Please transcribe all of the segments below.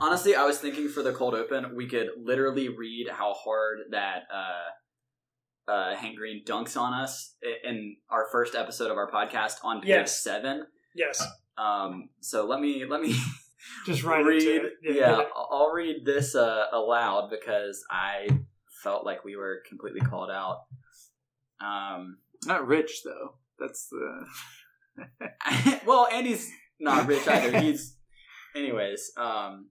Honestly, I was thinking for the cold open, we could literally read how hard that uh, uh, Hank Green dunks on us in our first episode of our podcast on page Yes. seven. Yes. Um, so let me let me Just right read. into it. Yeah, get it. I'll I'll read this uh, aloud because I felt like we were completely called out. Um, Not rich though. That's the well, Andy's not rich either. He's, anyways. Um,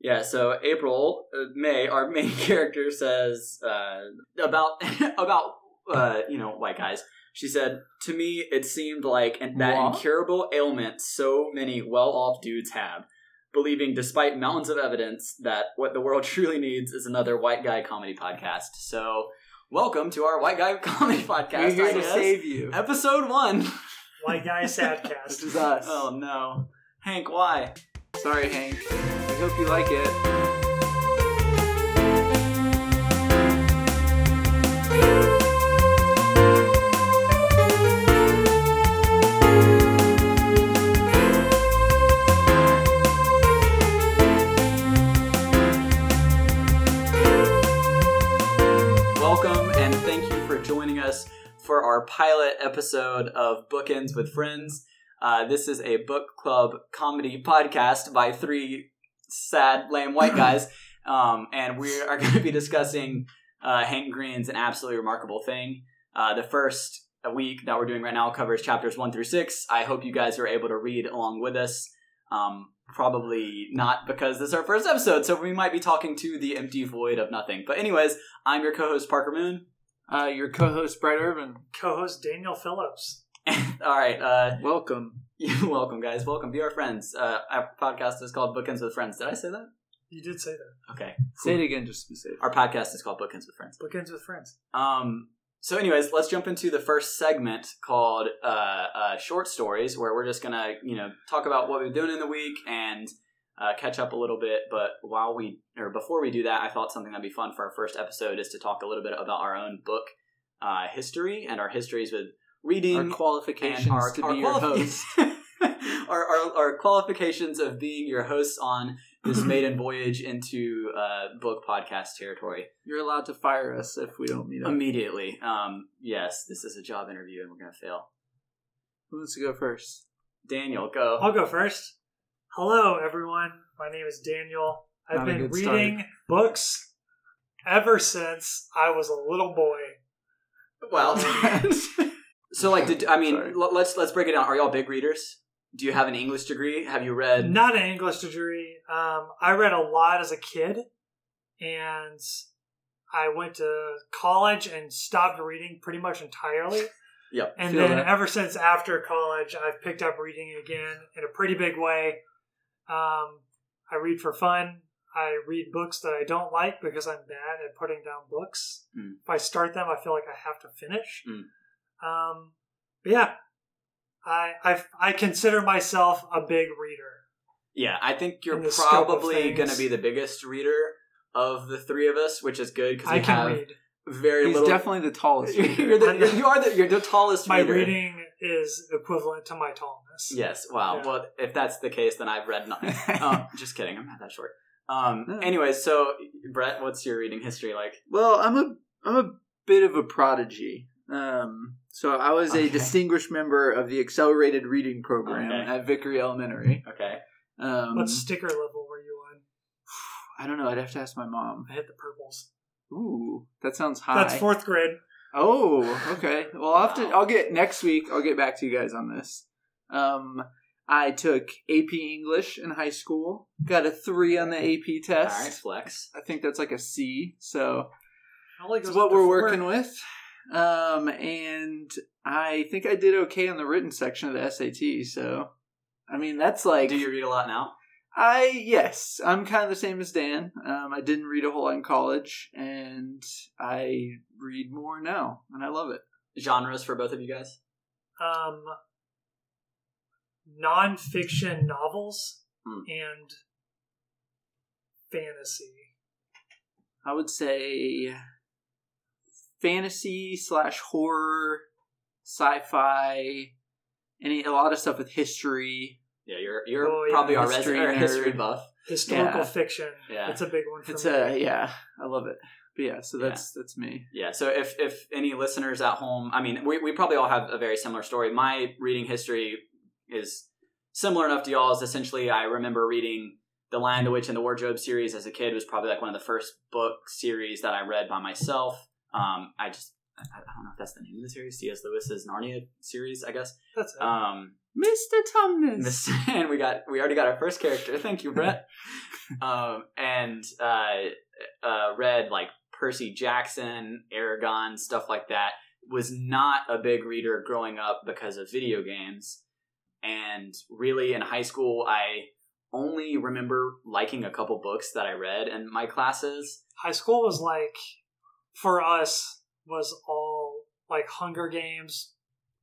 yeah. So April, uh, May, our main character says uh, about about uh, you know white guys. She said, "To me, it seemed like an, that What? incurable ailment so many well-off dudes have." Believing, despite mountains of evidence, that what the world truly needs is another white guy comedy podcast. So, welcome to our white guy comedy podcast. we're here to save you. Episode one. White guy This sadcast. is us. Oh no. Hank, why? Sorry, Hank. Hope you like it. Welcome and thank you for joining us for our pilot episode of Bookends with Friends. Uh, this is a book club comedy podcast by three sad, lame white guys, um, and we are going to be discussing uh, Hank Green's An Absolutely Remarkable Thing. Uh, the first week that we're doing right now covers chapters one through six. I hope you guys are able to read along with us. Um, probably not because this is our first episode, so we might be talking to the empty void of nothing. But anyways, I'm your co-host Parker Moon. Uh, your co-host Brett Irvin. Co-host Daniel Phillips. All right, uh, Welcome. you're welcome, guys. Welcome, be our friends. Uh, our podcast is called Bookends with Friends. Did I say that? You did say that. Okay. Say it again, just to be safe. Our podcast is called Bookends with Friends. Bookends with friends. Um. So, anyways, let's jump into the first segment called uh, uh, short stories, where we're just gonna, you know, talk about what we've been doing in the week and uh, catch up a little bit. But while we, or before we do that, I thought something that'd be fun for our first episode is to talk a little bit about our own book uh, history and our histories with reading Our and qualifications our, to our be your qualifi- host. our, our, our qualifications of being your hosts on this maiden voyage into uh, book podcast territory You're allowed to fire us if we don't meet up. immediately. Um, yes, this is a job interview and we're gonna fail. Who wants to go first? Daniel, go. I'll go first. Hello, everyone. My name is Daniel. I've Not been good start. reading books ever since I was a little boy. Well, so like, did I mean? L- let's let's break it down. Are y'all big readers? Do you have an English degree? Have you read? Not an English degree. Um, I read a lot as a kid, and I went to college and stopped reading pretty much entirely. Yep. And then that. ever since after college, I've picked up reading again in a pretty big way. Um, I read for fun. I read books that I don't like because I'm bad at putting down books. Mm. If I start them, I feel like I have to finish. Mm. Um, but yeah, I, I I consider myself a big reader. Yeah, I think you're In the scope of probably going to be the biggest reader of the three of us, which is good because I can have read. very He's little. definitely the tallest. you're the, you're, you are the you're the tallest. My reader. reading is equivalent to my tallness. Yes. Wow. Yeah. Well, if that's the case, then I've read nothing. um, just kidding. I'm not that short. Um. No. Anyways, so Brett, what's your reading history like? Well, I'm a I'm a bit of a prodigy. Um, so I was Okay. a distinguished member of the accelerated reading program Okay. at Vickery Elementary. Okay. Um, What sticker level were you on? I don't know. I'd have to ask my mom. I hit the purples. Ooh, that sounds high. That's fourth grade. Oh, okay. Well, I'll have to. I'll get next week. I'll get back to you guys on this. Um, I took AP English in high school. Got a three on the AP test. right. Flex. I think that's like a C. So Only that's what we're four. working with. Um, and I think I did okay on the written section of the SAT. So, I mean, that's like Do you read a lot now? I yes, I'm kind of the same as Dan. Um, I didn't read a whole lot in college, and I read more now, and I love it. Genres for both of you guys? Um, nonfiction novels Hmm. and fantasy. I would say fantasy slash horror, sci-fi, any a lot of stuff with history. Yeah, you're you're Oh, yeah. probably our History resident history buff. historical Yeah. fiction. Yeah. It's a big one for It's me. a yeah, I love it. But yeah, so that's that's me. Yeah, so if if any listeners at home, I mean, we, we probably all have a very similar story. My reading history is similar enough to y'all's. Essentially, I remember reading the Lion, the Witch, and the Wardrobe series as a kid. Was probably like one of the first book series that I read by myself. Um, I just I, I don't know if that's the name of the series. C.S. Lewis's Narnia series, I guess. That's it. Um, Mr. Tumnus. And we got we already got our first character. Thank you, Brett. um, and uh, uh, read like Percy Jackson, Eragon, stuff like that. Was not a big reader growing up because of video games, and really in high school, I only remember liking a couple books that I read in my classes. High school was like for us was all like Hunger Games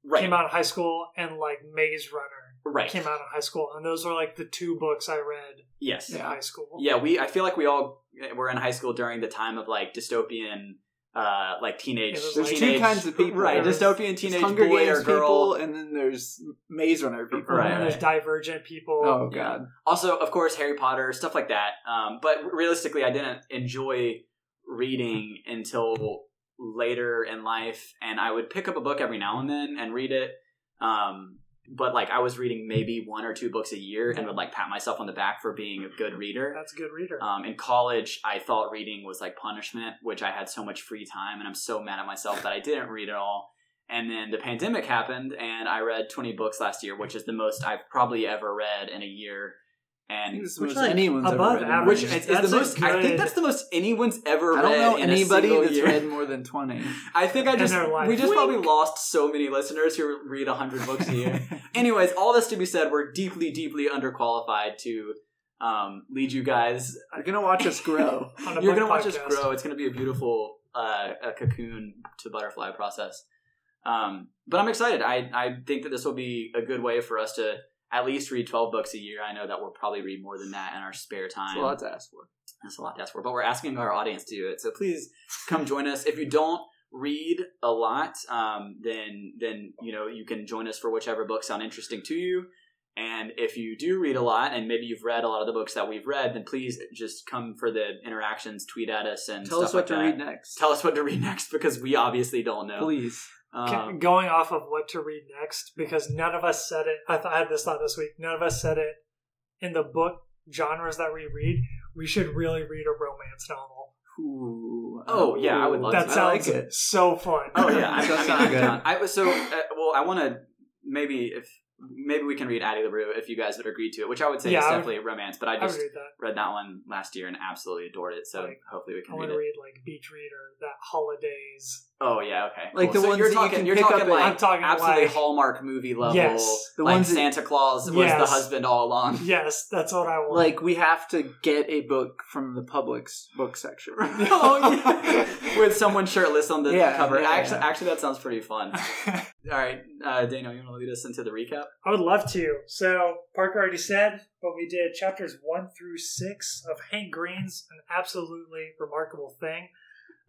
Right, came out in high school and like Maze Runner right, came out in high school, and those were like the two books I read yes, in high school. yeah we i feel like we all were in high school during the time of like dystopian uh like teenage There's like- two kinds of people. right There's dystopian teenage Hunger boy Games or girl people, and then there's Maze Runner people. Right, and there's. Divergent people. Oh Yeah. god. also of course harry potter stuff like that um but realistically i didn't enjoy reading until later in life and i would pick up a book every now and then and read it um but like i was reading maybe one or two books a year and would like pat myself on the back for being a good reader That's a good reader. Um, in college, I thought reading was like punishment, which I had so much free time, and I'm so mad at myself that I didn't read at all. And then the pandemic happened, and I read 20 books last year, which is the most I've probably ever read in a year. I And this is Which, most like, anyone's above ever read. average. which a is, is the a most. I think that's the most anyone's ever I don't know in anybody that's year. read more than twenty. I think I just we just Wink. probably lost so many listeners who read 100 books a year. Anyways, all this to be said, we're deeply, deeply underqualified to um, lead you guys You're gonna watch us grow. You're gonna watch us grow. It's gonna be a beautiful uh, a cocoon to butterfly process. Um, but I'm excited. I I think that this will be a good way for us to at least read 12 books a year. I know that we'll probably read more than that in our spare time. That's a lot to ask for. That's a lot to ask for, but we're asking our audience to do it. So please come join us. If you don't read a lot, um, then then you know you can join us for whichever books sound interesting to you. And if you do read a lot, and maybe you've read a lot of the books that we've read, then please just come for the interactions, tweet at us, and Tell us what like to that. read next. Tell us what to read next because we obviously don't know. please. Ca- Um, going off of what to read next because none of us said it. I, th- I had this thought this week. None of us said it in the book genres that we read. We should really read a romance novel. Ooh. Oh, yeah, I would love that to. I sounds like it. so fun. oh yeah, I, I That sounds I'm good. I was so uh, well. I want to maybe if maybe we can read Addie LaRue if you guys would agree to it, which I would say Yeah, is I would- definitely a romance. But I I just read that. read that one last year and absolutely adored it. So Like, hopefully we can. I can want to read like Beach Reader, that Holidays. Oh yeah, okay. Like cool. the so ones you're that you talking, can you're pick talking up at- like I'm talking absolutely like- Hallmark movie level. Yes. The like ones that- Santa Claus was the husband all along. Yes, that's what I want. Like we have to get a book from the Publix book section. oh yeah, with someone shirtless on the Yeah, cover. yeah, actually, yeah. actually, that sounds pretty fun. All right, uh, Daniel, you want to lead us into the recap? I would love to. So Parker already said, but we did chapters one through six of Hank Green's an absolutely remarkable thing.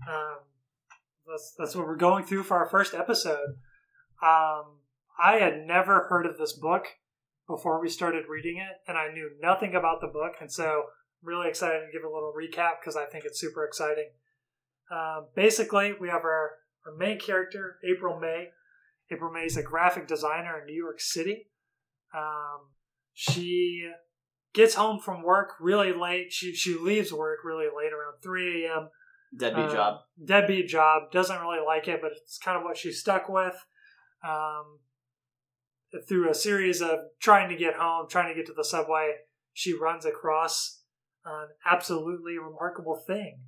Um, that's that's what we're going through for our first episode. Um, I had never heard of this book before we started reading it, and I knew nothing about the book, and so I'm really excited to give a little recap because I think it's super exciting. Um, basically, we have our, our main character, April May. April May is a graphic designer in New York City. Um, she gets home from work really late. She she leaves work really late, around three a.m. Deadbeat Um, job. Deadbeat job. Doesn't really like it, but it's kind of what she's stuck with. Um, through a series of trying to get home, trying to get to the subway, she runs across an absolutely remarkable thing,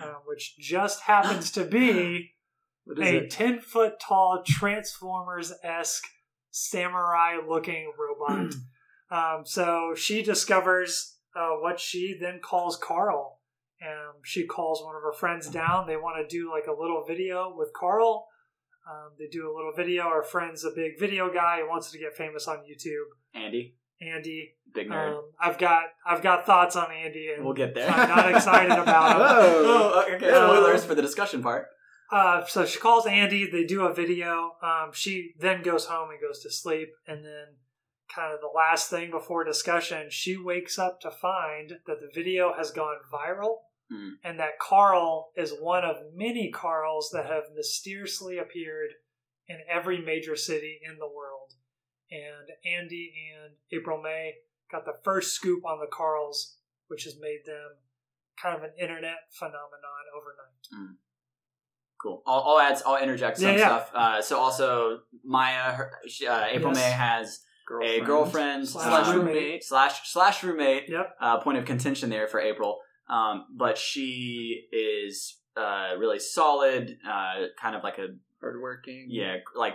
uh, which just happens to be a it? 10 foot tall Transformers esque samurai looking robot. um, so she discovers uh, what she then calls Carl. Um, she calls one of her friends down. They want to do like a little video with Carl. Um, they do a little video. Our friend's a big video guy. He wants to get famous on YouTube. Andy, Andy. big nerd. Um, I've got I've got thoughts on Andy, and we'll get there. I'm not excited about him. Oh. oh, okay. Uh, Spoilers for the discussion part. Uh, so she calls Andy. They do a video. Um, she then goes home and goes to sleep, and then kind of the last thing before discussion, she wakes up to find that the video has gone viral Hmm. and that Carl is one of many Carls that have mysteriously appeared in every major city in the world. And Andy and April May got the first scoop on the Carls, which has made them kind of an internet phenomenon overnight. Cool. I'll, I'll add. I'll interject some Yeah, yeah. stuff. Uh, so also Maya, her, she, uh, April Yes. May has a girlfriend Slash uh, roommate. slash slash roommate. Yep. Uh, point of contention there for April. Um, but she is uh, really solid. Uh, kind of like a hardworking. yeah, like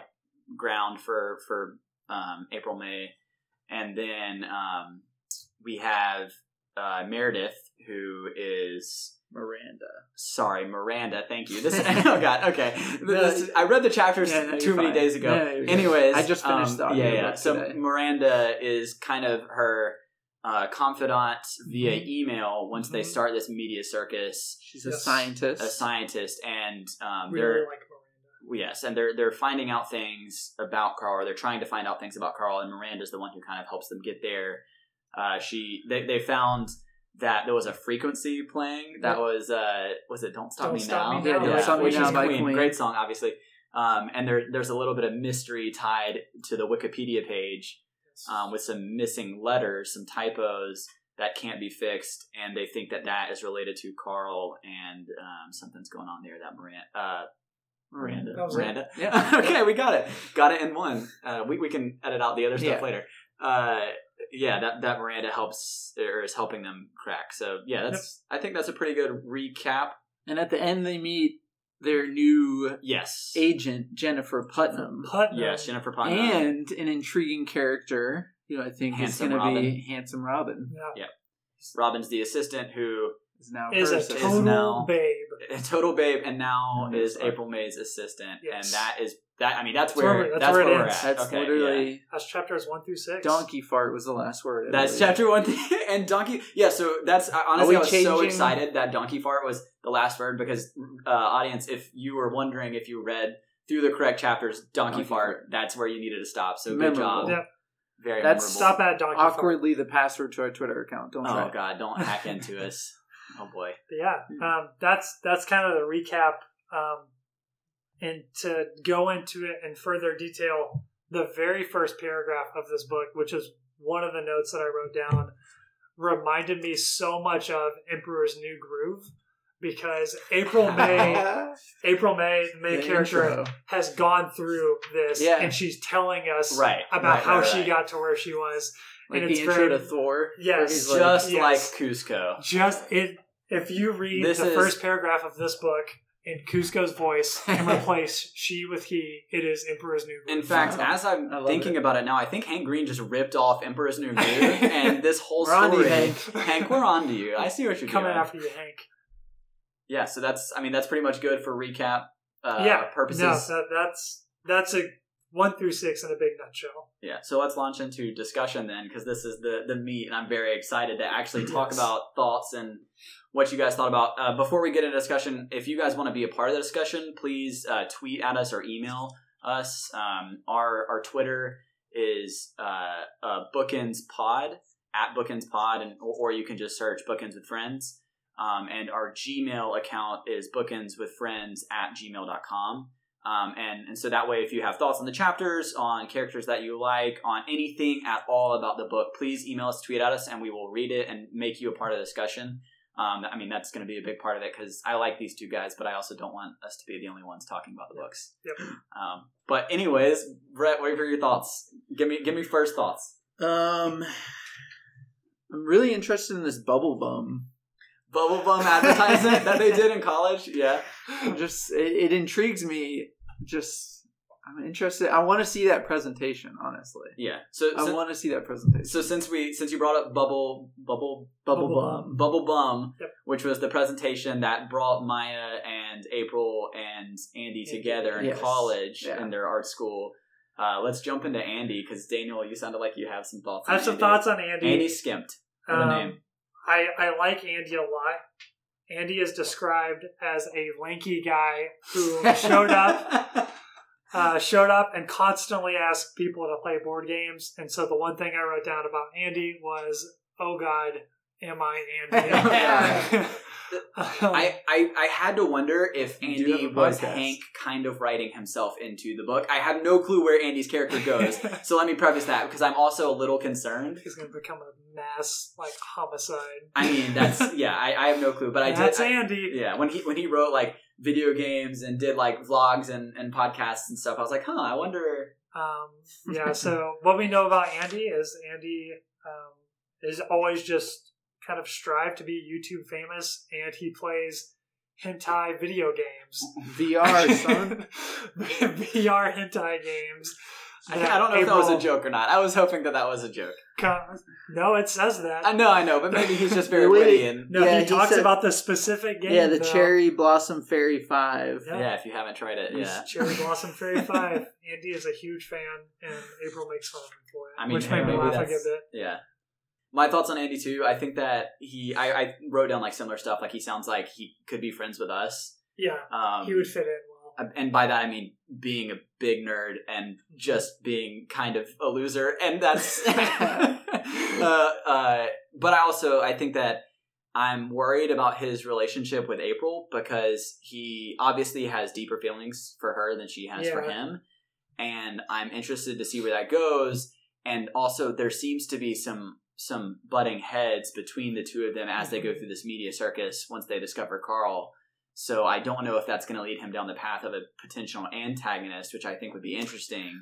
ground for for um, April May, and then um, we have uh, Meredith, who is Miranda. sorry, Miranda. Thank you. This oh god, okay. No, This- I read the chapters Yeah, no, too many fine. days ago. No. Anyways, I just finished the um, yeah, yeah. So today. Miranda is kind of her uh, confidant via Mhm. email once they Mhm. start this media circus. She's a Yes. scientist. A scientist, and um, Really they're like Miranda. Yes, and they're they're finding out things about Carl, or they're trying to find out things about Carl, and Miranda's the one who kind of helps them get there. Uh, she they, they found that there was a frequency playing that Yep. was uh was it Don't Stop Don't Me Stop Now Me Now, Yeah, Don't Stop Me which Now is by Queen. Queen. great song obviously um, and there there's a little bit of mystery tied to the Wikipedia page um, with some missing letters some typos that can't be fixed and they think that that is related to Carl and um, something's going on there that Miranda uh, Miranda. That was it. Miranda. Yeah. okay, we got it. Got it in one. Uh, we we can edit out the other stuff Yeah. later. Uh, yeah, that that Miranda helps or is helping them crack. So yeah, that's I think that's a pretty good recap. And at the end, they meet their new Yes. agent, Jennifer Putnam, Putnam. Yes, Jennifer Putnam. and an intriguing character who I think Handsome is going to be Handsome Robin. Yeah. Robin's the assistant who Is now Is her a assistant. total now- babe. a total babe and now is. April May's assistant. Yes. And that is that I mean that's That's where, where that's, that's where, where it we're ends. at. That's okay, yeah. literally That's chapters one through six. donkey fart was the last word. That's believe. chapter one, and donkey. Yeah, so that's honestly, I was so excited that donkey fart was the last word because, uh, audience, if you were wondering if you read through the correct chapters, donkey, Donkey fart, fart. that's where you needed to stop. So good job. Yep. Very That's- memorable. Stop at donkey. Fart. Awkwardly, the password to our Twitter account. Don't try. Oh god, don't hack into us. Oh boy. But yeah, um, that's that's kind of the recap. Um, and to go into it in further detail, the very first paragraph of this book, which is one of the notes that I wrote down, reminded me so much of Emperor's New Groove because April May, April May, the main The character, intro. has gone through this, Yeah. and she's telling us Right. about right, how right, she right. got to where she was. like and the it's intro very- to Thor. Yes. where he's like- Just Yes. like Kuzco. Just it. If you read This the is- first paragraph of this book in Kuzco's voice and replace she with he, it is Emperor's New Groove. In fact, Wow. as I'm thinking it. about it now, I think Hank Green just ripped off Emperor's New Groove, and this whole We're on to story. you, Hank. Hank, we're on to you. I see what you're coming doing. after you, Hank. yeah, so that's I mean that's pretty much good for recap uh, yeah, purposes. No, that, that's that's a one through six in a big nutshell. Yeah, so let's launch into discussion then, because this is the the meat, and I'm very excited to actually talk Yes. about thoughts and what you guys thought about. Uh, before we get into discussion, if you guys want to be a part of the discussion, please uh, tweet at us or email us. Um, our our Twitter is uh, uh, Bookends Pod at Bookends Pod, and or, you can just search Bookends with Friends. Um, and our Gmail account is bookendswithfriends at gmail.com. Um, and, and so that way, if you have thoughts on the chapters, on characters that you like, on anything at all about the book, please email us, tweet at us, and we will read it and make you a part of the discussion. Um, I mean, that's going to be a big part of it because I like these two guys, but I also don't want us to be the only ones talking about the books. Yep. Um, but anyways, Brett, what are your thoughts? Give me give me first thoughts. Um, I'm really interested in this bubble bum. Bubble Bum advertisement that they did in college. Yeah. Just it, it intrigues me. Just I'm interested. I want to see that presentation. Honestly, Yeah. So, I so, want to see that presentation. so since we since you brought up Bubble Bubble bubble, Bubble bum. Bubble Bum, Yep. which was the presentation that brought Maya and April and Andy together in Yes. college Yeah. in their art school. Uh, let's jump into Andy because Daniel, you sounded like you have some thoughts. I have on some Andy. thoughts on Andy. Andy skimped. Um, name. I, I like Andy a lot. Andy is described as a lanky guy who showed up uh, showed up and constantly asked people to play board games. And so the one thing I wrote down about Andy was, "Oh God, am I Andy?" I, I, I had to wonder if Andy was. Hank kind of writing himself into the book. I have no clue where Andy's character goes. so let me preface that because I'm also a little concerned. He's going to become a mass like homicide. I mean, that's yeah, I, I have no clue, but I did. That's I- Andy. yeah, when he when he wrote like video games and did like vlogs and, and podcasts and stuff, I was like, huh, I wonder. Um, yeah. So what we know about Andy is Andy um, is always just kind of strive to be YouTube famous, and he plays hentai video games. VR, son. VR hentai games. I, I don't know if that was a joke or not. I was hoping that that was a joke. No, it says that. I know, I know, but maybe he's just very witty and no, Yeah, he he talks said- about the specific game. yeah, the though. Cherry Blossom Fairy Five. Yeah. yeah. If you haven't tried it, yeah. Cherry Blossom Fairy Five. Andy is a huge fan, and April makes fun of him for it, I mean, which hey, made me laugh a that's- good bit. Yeah. My thoughts on Andy too. I think that he, I, I wrote down like similar stuff. Like he sounds like he could be friends with us. Yeah, Um, he would fit in well. And by that I mean being a big nerd and just being kind of a loser, and that's. uh, uh, but I also I think that I'm worried about his relationship with April because he obviously has deeper feelings for her than she has for him, and I'm interested to see where that goes. And also, there seems to be some some butting heads between the two of them as they go through this media circus once they discover Carl. So I don't know if that's going to lead him down the path of a potential antagonist, which I think would be interesting.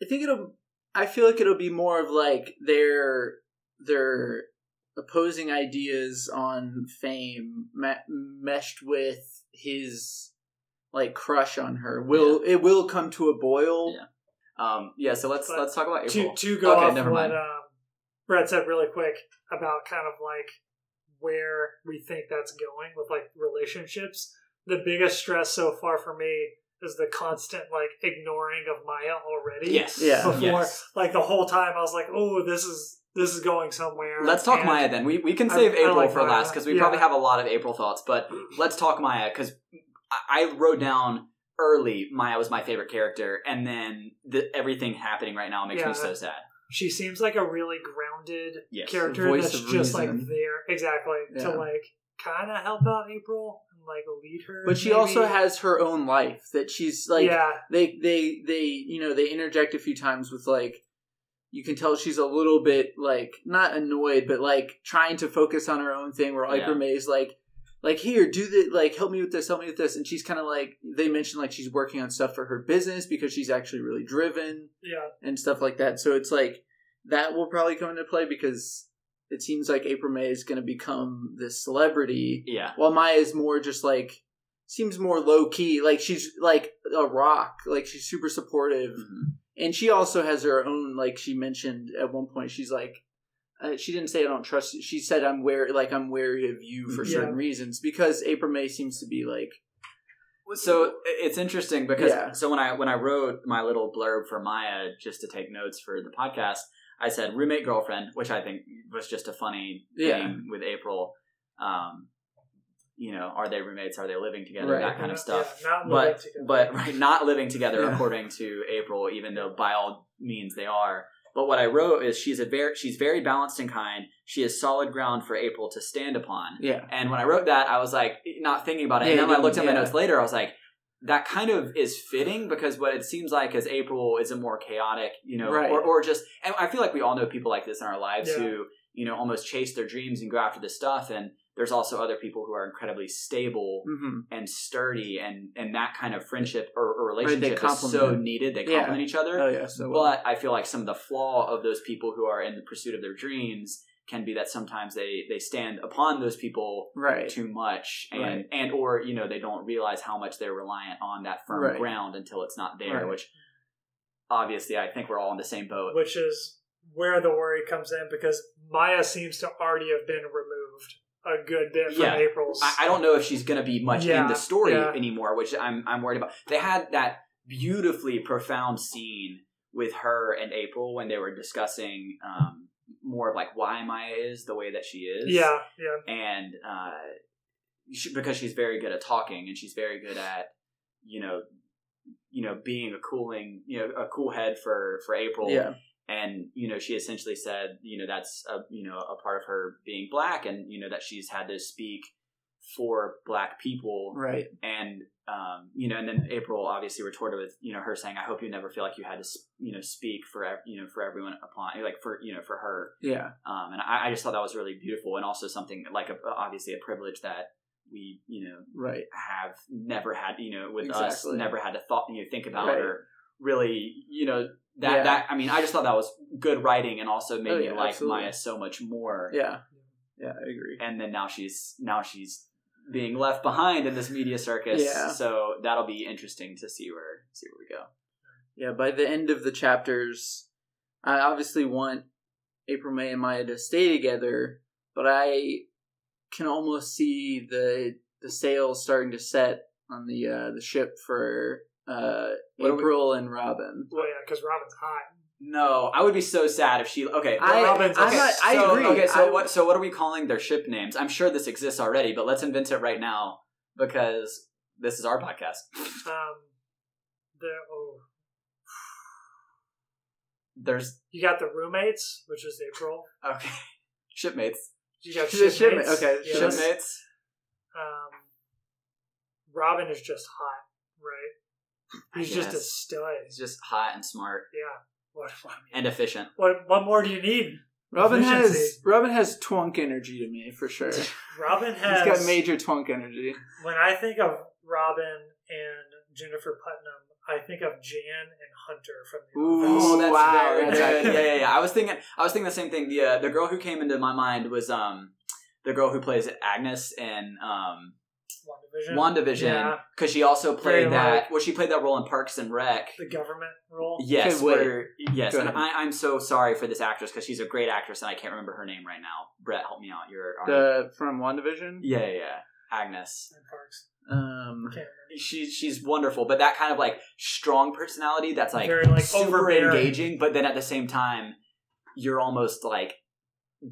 I think it'll. I feel like it'll be more of like their their opposing ideas on fame ma- meshed with his like crush on her. Will it will come to a boil? Yeah. Um, yeah, so let's But let's talk about to April. to go Okay, off never what mind. um, Brett said really quick about kind of like where we think that's going with like relationships. The biggest stress so far for me is the constant like ignoring of Maya already. Yes. Yeah. Before Yes. like the whole time I was like, oh, this is this is going somewhere. Let's talk And- Maya then. We we can save I April like for Maya. last because we Yeah. probably have a lot of April thoughts. But let's talk Maya because I, I wrote down early Maya was my favorite character, and then the, everything happening right now makes Yeah. me so sad. She seems like a really grounded Yes. character that's of just like there exactly Yeah. to like kind of help out April and like lead her. But she maybe. also has her own life that she's like. yeah, They they they you know they interject a few times with like. You can tell she's a little bit like not annoyed, but like trying to focus on her own thing. Where Yeah. Iker May's like, like here, do the like help me with this, help me with this, and she's kind of like they mentioned like she's working on stuff for her business because she's actually really driven yeah. and stuff like that. So it's like that will probably come into play because it seems like April May is going to become this celebrity, Yeah. while Maya is more just like seems more low key. Like she's like a rock. Like she's super supportive, Mhm. and she also has her own. Like she mentioned at one point, she's like. Uh, she didn't say I don't trust you. She said I'm wary, like I'm wary of you for Yeah. certain reasons because April May seems to be like So it's interesting because Yeah. so when I when I wrote my little blurb for Maya just to take notes for the podcast, I said roommate girlfriend, which I think was just a funny Yeah. thing with April. Um, you know, are they roommates? Are they living together? Right. That kind of stuff. Yeah, not but together. but right, not living together Yeah. according to April, even though by all means they are. But what I wrote is she's a very she's very balanced and kind. She is solid ground for April to stand upon. yeah And when I wrote that, I was like, not thinking about it. Yeah, and then when I looked at my notes later, I was like, that kind of is fitting because what it seems like is April is a more chaotic, you know, Right. or, or just, and I feel like we all know people like this in our lives Yeah. who, you know, almost chase their dreams and go after this stuff. And there's also other people who are incredibly stable hmm and sturdy and, and that kind of friendship or, or Right, relationship is so needed. They Yeah. complement each other. oh yeah so well. But I feel like some of the flaw of those people who are in the pursuit of their dreams can be that sometimes they they stand upon those people right too much and Right. and or you know they don't realize how much they're reliant on that firm Right. ground until it's not there Right. which obviously I think we're all in the same boat. which is where the worry comes in because Maya seems to already have been removed a good bit from Yeah. April's. I, I don't know if she's going to be much Yeah, in the story yeah. anymore, which I'm I'm worried about. They had that beautifully profound scene with her and April when they were discussing um, more of like why Maya is the way that she is. yeah, yeah, and uh, she, because she's very good at talking and she's very good at you know you know being a cooling you know a cool head for for April Yeah. And you know she essentially said you know that's a you know a part of her being black and you know that she's had to speak for black people Right. and um, you know and then April obviously retorted with you know her saying I hope you never feel like you had to you know speak for you know for everyone upon like for you know for her Yeah. um, and I, I just thought that was really beautiful and also something like a, obviously a privilege that we you know Right. have never had you know with us never had to thought you know think about Right. or really you know that Yeah. that I mean I just thought that was good writing and also made Oh, me like absolutely. Maya so much more Yeah. Yeah. I agree. and then now she's now she's being left behind in this media circus Yeah. so that'll be interesting to see where see where we go Yeah, by the end of the chapters, I obviously want April May and Maya to stay together, but I can almost see the the sails starting to set on the uh, the ship for uh, What do we- April and Robin. Well, yeah, because Robin's hot. no I would be so sad if she okay I, Robin's- I'm okay, not, I so, agree. Okay, so I- what? So what are we calling their ship names? I'm sure this exists already, but let's invent it right now because this is our podcast. Um, the oh, There's you got the roommates, which is April. okay, shipmates, You got The shipmates. shipmate- okay, Yes. shipmates. Um, Robin is just hot, right? He's just a Yes. stud. He's just hot and smart Yeah. What, what, and efficient. what, what more do you need? Robin has Efficiency. Robin has twunk energy to me for sure. He's Robin has. got major twunk energy. when I think of Robin and Jennifer Putnam, I think of Jan and Hunter from the Ooh. Office. Oh, that's wow, very that's good. good. Yeah, yeah, yeah. I was thinking. I was thinking the same thing. The uh, the girl who came into my mind was um the girl who plays Agnes in um WandaVision. WandaVision Yeah, because she also Very played that. like- well, she played that role in Parks and Rec. the government role. Yes, where yes, Go and ahead. I, I'm so sorry for this actress because she's a great actress and I can't remember her name right now. Brett, help me out. You're The from WandaVision. yeah, yeah, yeah, Agnes. And Parks. Um, She's she's wonderful, but that kind of like strong personality that's like Very, like, super engaging, but then at the same time, you're almost like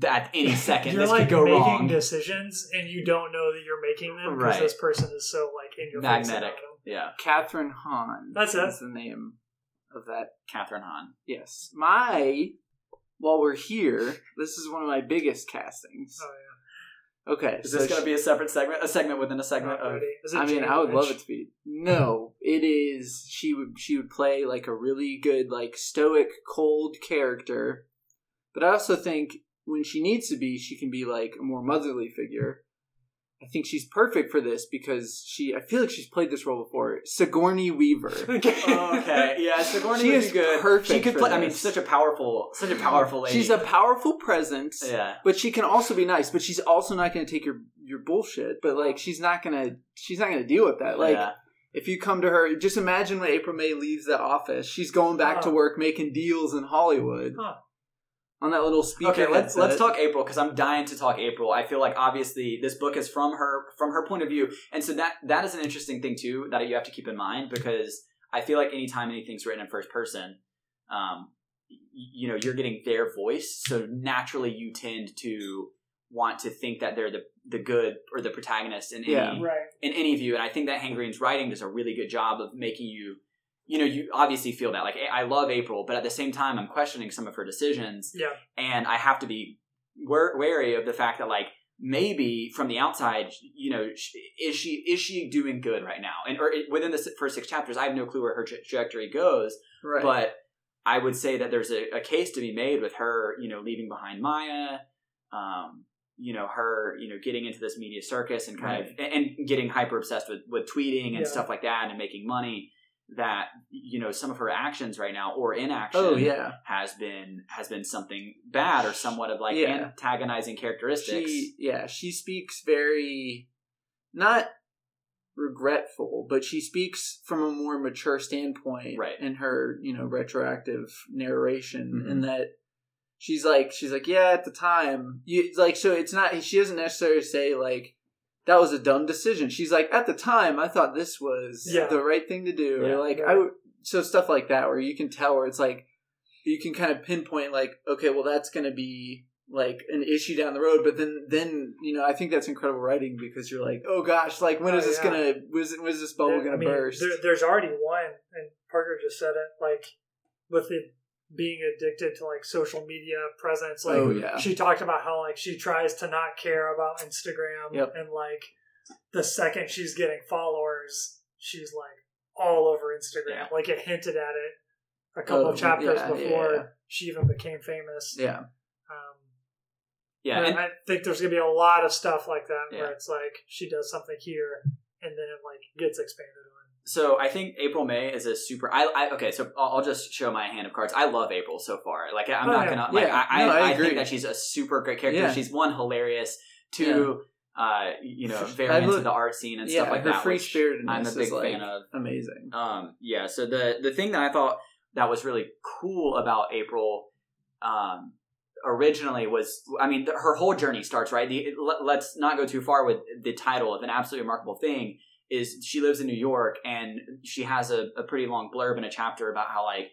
at any second you're this like could go making wrong. decisions and you don't know that you're making them because Right. this person is so like in your face Magnetic. about them. Yeah, Kathryn Hahn. That's it. Is the name of that. Kathryn Hahn. Yes. My. While we're here, this is one of my biggest castings. Oh yeah, Okay. Is so this going to be a separate segment? A segment within a segment Not of ready. Is it I mean, Jane I would love Lynch? it to be. No, it is. She would. She would play like a really good, like stoic, cold character. But I also think when she needs to be, she can be like a more motherly figure. I think she's perfect for this because she. I feel like she's played this role before. Sigourney Weaver. Oh, okay, yeah, Sigourney She is good. perfect She could for play. I mean, such a powerful, such a powerful lady. She's a powerful presence. yeah. But she can also be nice. But she's also not going to take your your bullshit. But like, she's not gonna she's not gonna deal with that. Like, yeah. if you come to her, just imagine when April May leaves the office. She's going back to work making deals in Hollywood Huh. On that little speaker. Okay, let's let's talk April because I'm dying to talk April. I feel like obviously this book is from her from her point of view, and so that that is an interesting thing too that you have to keep in mind because I feel like anytime anything's written in first person, um, you know, you're getting their voice, so naturally you tend to want to think that they're the the good or the protagonist in any Yeah. Right. in any view. And I think that Hank Green's writing does a really good job of making you, you know, you obviously feel that. Like, I love April, but at the same time, I'm questioning some of her decisions. Yeah. And I have to be wary of the fact that, like, maybe from the outside, you know, is she is she doing good right now? And or within the first six chapters, I have no clue where her trajectory goes. right. But I would say that there's a, a case to be made with her, you know, leaving behind Maya, um, you know, her, you know, getting into this media circus and kind of and, and getting hyper obsessed with with tweeting and Yeah. stuff like that and making money. That you know, some of her actions right now or inaction, oh yeah, has been has been something bad or somewhat of like Yeah. antagonizing characteristics. she yeah she speaks very not regretful, but she speaks from a more mature standpoint Right. in her you know retroactive narration, Mhm. and that she's like she's like yeah at the time you like so it's not she doesn't necessarily say like that was a dumb decision. She's like at the time I thought this was Yeah. the right thing to do, Yeah. or like Right. I would so stuff like that where you can tell where it's like you can kind of pinpoint like okay well that's going to be like an issue down the road. But then then you know I think that's incredible writing because you're like, oh gosh, like when Oh, is this yeah. gonna was was this bubble There- gonna I mean, burst? There, there's already one, and Parker just said it. Like with it being addicted to like social media presence. Like oh yeah, she talked about how like she tries to not care about Instagram, Yep. and like the second she's getting followers, she's like all over Instagram. Yeah. Like it hinted at it a couple Oh, of chapters yeah, before she even became famous. yeah. Um, Yeah, and I think there's gonna be a lot of stuff like that where it's like she does something here, and then it like gets expanded on. So I think April May is a super. I, I okay, so I'll, I'll just show my hand of cards. I love April so far. Like I'm Oh, not yeah. gonna like Yeah. I, No, I, I think that she's a super great character. Yeah. She's one hilarious, two uh you know very into the art scene and yeah, stuff like her that. free spiritedness I'm a big like fan of. amazing. Um, yeah. So the the thing that I thought that was really cool about April, um, originally was, I mean, the, her whole journey starts right. The, let, let's not go too far with the title of an absolutely remarkable thing. Is she lives in New York and she has a, a pretty long blurb in a chapter about how like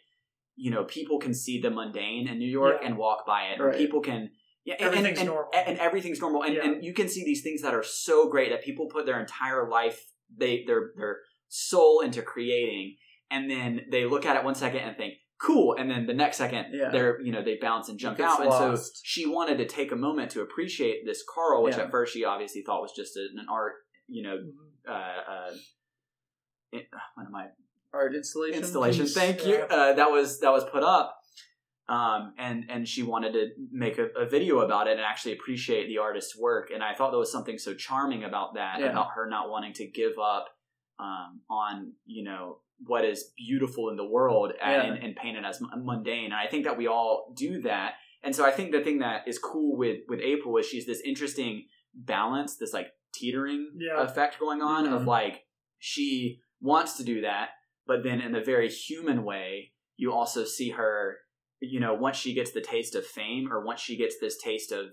you know people can see the mundane in New York Yeah. and walk by it. Right. And people can yeah, and, Everything's and, normal. and, and everything's normal. And, Yeah. and you can see these things that are so great that people put their entire life they their their soul into creating, and then they look at it one second and think cool, and then the next second Yeah. they're you know they bounce and jump out. And so she wanted to take a moment to appreciate this Carl, which at first she obviously thought was just an art you know Mhm. Uh, uh, it, what am I Art installation. installation. Thank you. Uh, that was that was put up, um, and and she wanted to make a, a video about it and actually appreciate the artist's work. And I thought there was something so charming about that, Yeah. about her not wanting to give up um, on you know what is beautiful in the world and, Yeah. and, and paint it as mundane. And I think that we all do that. And so I think the thing that is cool with with April is she's this interesting balance, this like teetering Yeah. effect going on of Mhm. like she wants to do that, but then in a very human way, you also see her, you know, once she gets the taste of fame or once she gets this taste of,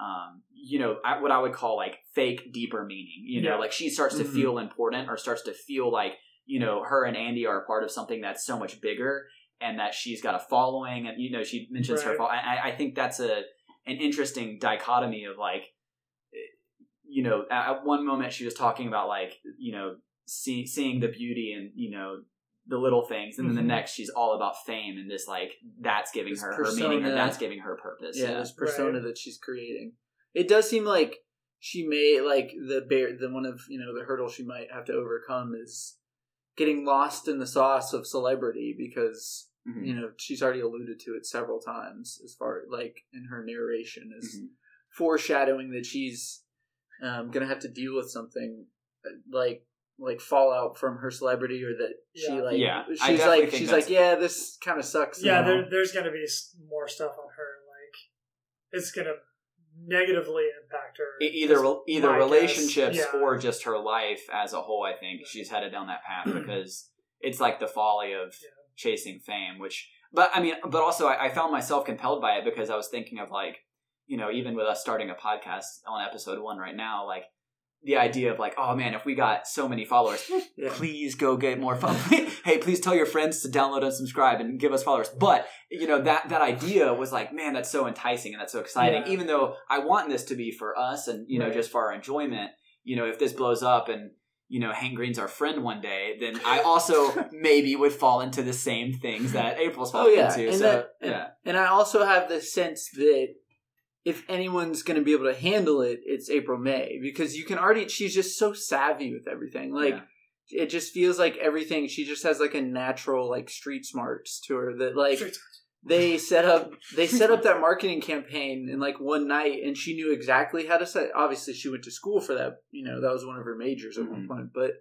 um, you know, I- what I would call like fake deeper meaning, you know, Yeah. like she starts to Mhm. feel important or starts to feel like, you know, her and Andy are a part of something that's so much bigger and that she's got a following and, you know, she mentions her, Right. fo- I, I- I think that's a, an interesting dichotomy of like, you know, at, at one moment she was talking about like, you know, see, seeing the beauty and, you know, the little things. And then Mhm. the next she's all about fame and this like, that's giving This her her meaning or that's giving her purpose. yeah, Yeah. this persona that she's creating. It does seem like she may like the bear. The one of you know the hurdle she might have to overcome is getting lost in the sauce of celebrity because Mhm. you know she's already alluded to it several times as far like in her narration is Mhm. foreshadowing that she's um, gonna have to deal with something uh, like like fallout from her celebrity or that she like Yeah, she's like she's like yeah this kind of sucks Yeah, there, there's going to be more stuff on her. Like, it's going to negatively impact her. Either Is either relationships Yeah. or just her life as a whole. I think she's headed down that path because it's like the folly of Yeah. chasing fame. Which, but I mean, but also I, I found myself compelled by it because I was thinking of like, you know, even with us starting a podcast on episode one right now, like the idea of like, oh man, if we got so many followers, yeah. please go get more followers. hey, please tell your friends to download and subscribe and give us followers. But you know that that idea was like, man, that's so enticing and that's so exciting. Yeah. Even though I want this to be for us and you know Right. just for our enjoyment. You know, if this blows up and you know Hank Green's our friend one day, then I also maybe would fall into the same things that April's Oh falling yeah, into. and so that, and, yeah, and I also have the sense that if anyone's going to be able to handle it, it's April May because you can already. She's just so savvy with everything. Like Yeah. it just feels like everything. She just has like a natural like street smarts to her that like they set up. They set up that marketing campaign in like one night, and she knew exactly how to set. Obviously, she went to school for that. You know, that was one of her majors at one Mhm. point, but.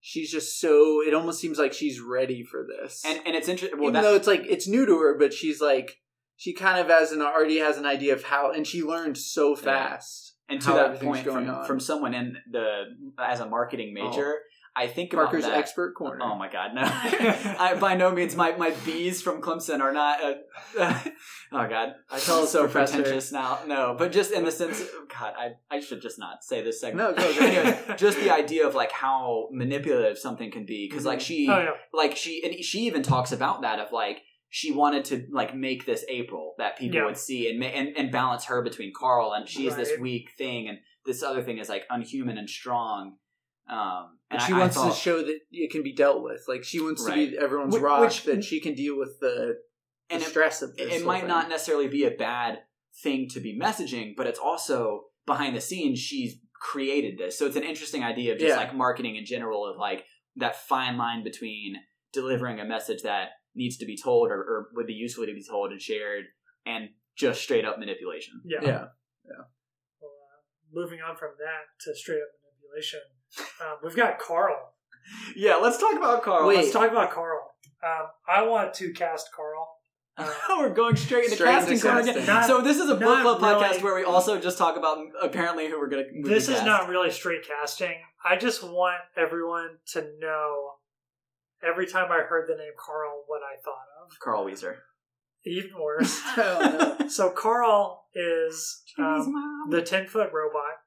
She's just so. It almost seems like she's ready for this and and it's interesting. Well, even though it's like it's new to her, but she's like she kind of has an already has an idea of how, and she learned so fast. and to that point, from, on. from someone in the as a marketing major, I think about Parker's that. expert corner. Oh my god, no! I, by no means my my bees from Clemson are not. Uh, oh god, I feel so pretentious now. No, but just in the sense, God, I I should just not say this segment. No, go, go. anyway, just the idea of like how manipulative something can be, because like she, Oh yeah, like she, and she even talks about that of like she wanted to like make this April that people Yeah. would see and, and and balance her between Carl and she's this weak thing and this other thing is like unhuman and strong. Um, And and she I, I wants thought, to show that it can be dealt with. Like she wants to be everyone's Which- rock, which- that she can deal with the, the and it, stress of this. it might thing. not necessarily be a bad thing to be messaging, but it's also behind the scenes she's created this. So it's an interesting idea of just Yeah. like marketing in general of like that fine line between delivering a message that needs to be told or, or would be useful to be told and shared and just straight up manipulation. Yeah. Yeah. Well, uh, moving on from that to straight up manipulation, um, we've got Carl. Yeah, let's talk about Carl. Wait. Let's talk about Carl. Um, I want to cast Carl. Uh, We're going straight into Straight casting into casting. Not- so this is a book not club podcast really. where we also just talk about apparently who we're going to. this is not really straight casting. I just want everyone to know every time I heard the name Carl what I thought of. Carl Wheezer. Even worse. Oh, no. so Carl is um, the ten foot robot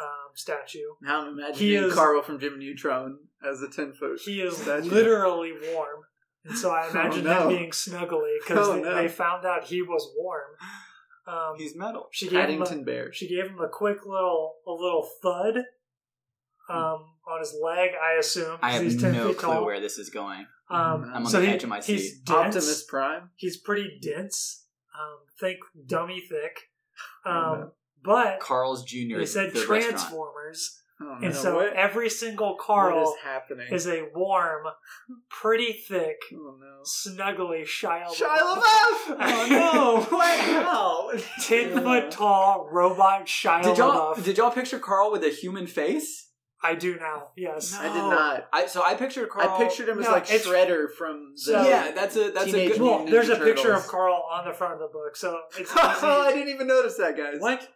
um, statue. Now I'm imagining He is- Carl from Jimmy Neutron as a ten foot. He is statue. literally warm. And so I Oh, imagine no. him being snuggly because Oh, they, no. they found out he was warm. Um, He's metal. she gave him a, Paddington Bear. she gave him a quick little a little thud um, on his leg. I assume. I have he's ten no feet clue tall. where this is going. Um, I'm on so the he- edge of my he's seat. dense. Optimus Prime. He's pretty dense. Um, think dummy thick. Um, Oh, no. But Carl's Jr. they said the restaurant. Transformers, Oh, and no. so what, every single what Carl is happening? is a warm, pretty thick, oh no. snuggly Shia Shia LaBeouf. LaBeouf. Oh no! What? Ten Yeah. foot tall robot Shia Did y'all LaBeouf. did y'all picture Carl with a human face? I do now. Yes. I did not. I so I pictured Carl. I pictured him as No, like it's- Shredder from the. So- Yeah, that's a that's Teenage a good. Well, Mutant there's a Ninja picture Turtles. of Carl on the front of the book, so it's oh, I easy. didn't even notice that, guys. what?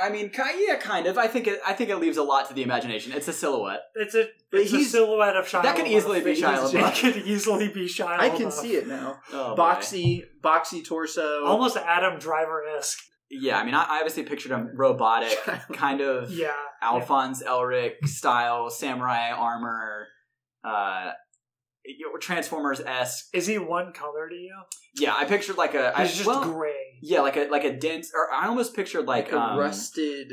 I mean, ki- yeah, kind of. I think it. I think it leaves a lot to the imagination. It's a silhouette. It's a But it's a he's- silhouette of Shia. That could LaBeouf. easily be He's Shia just- It LaBeouf. could easily be Shia. I can LaBeouf. see it now. Oh, boy. Boxy, boxy torso. Almost Adam Driver esque. Yeah, I mean, I, I obviously pictured him robotic, kind of Yeah. Alphonse Elric style, samurai armor, uh, Transformers esque. Is he one color to you? Yeah, I pictured like a. I, He's just well, gray. Yeah, like a like a dense, or I almost pictured like, like a um, rusted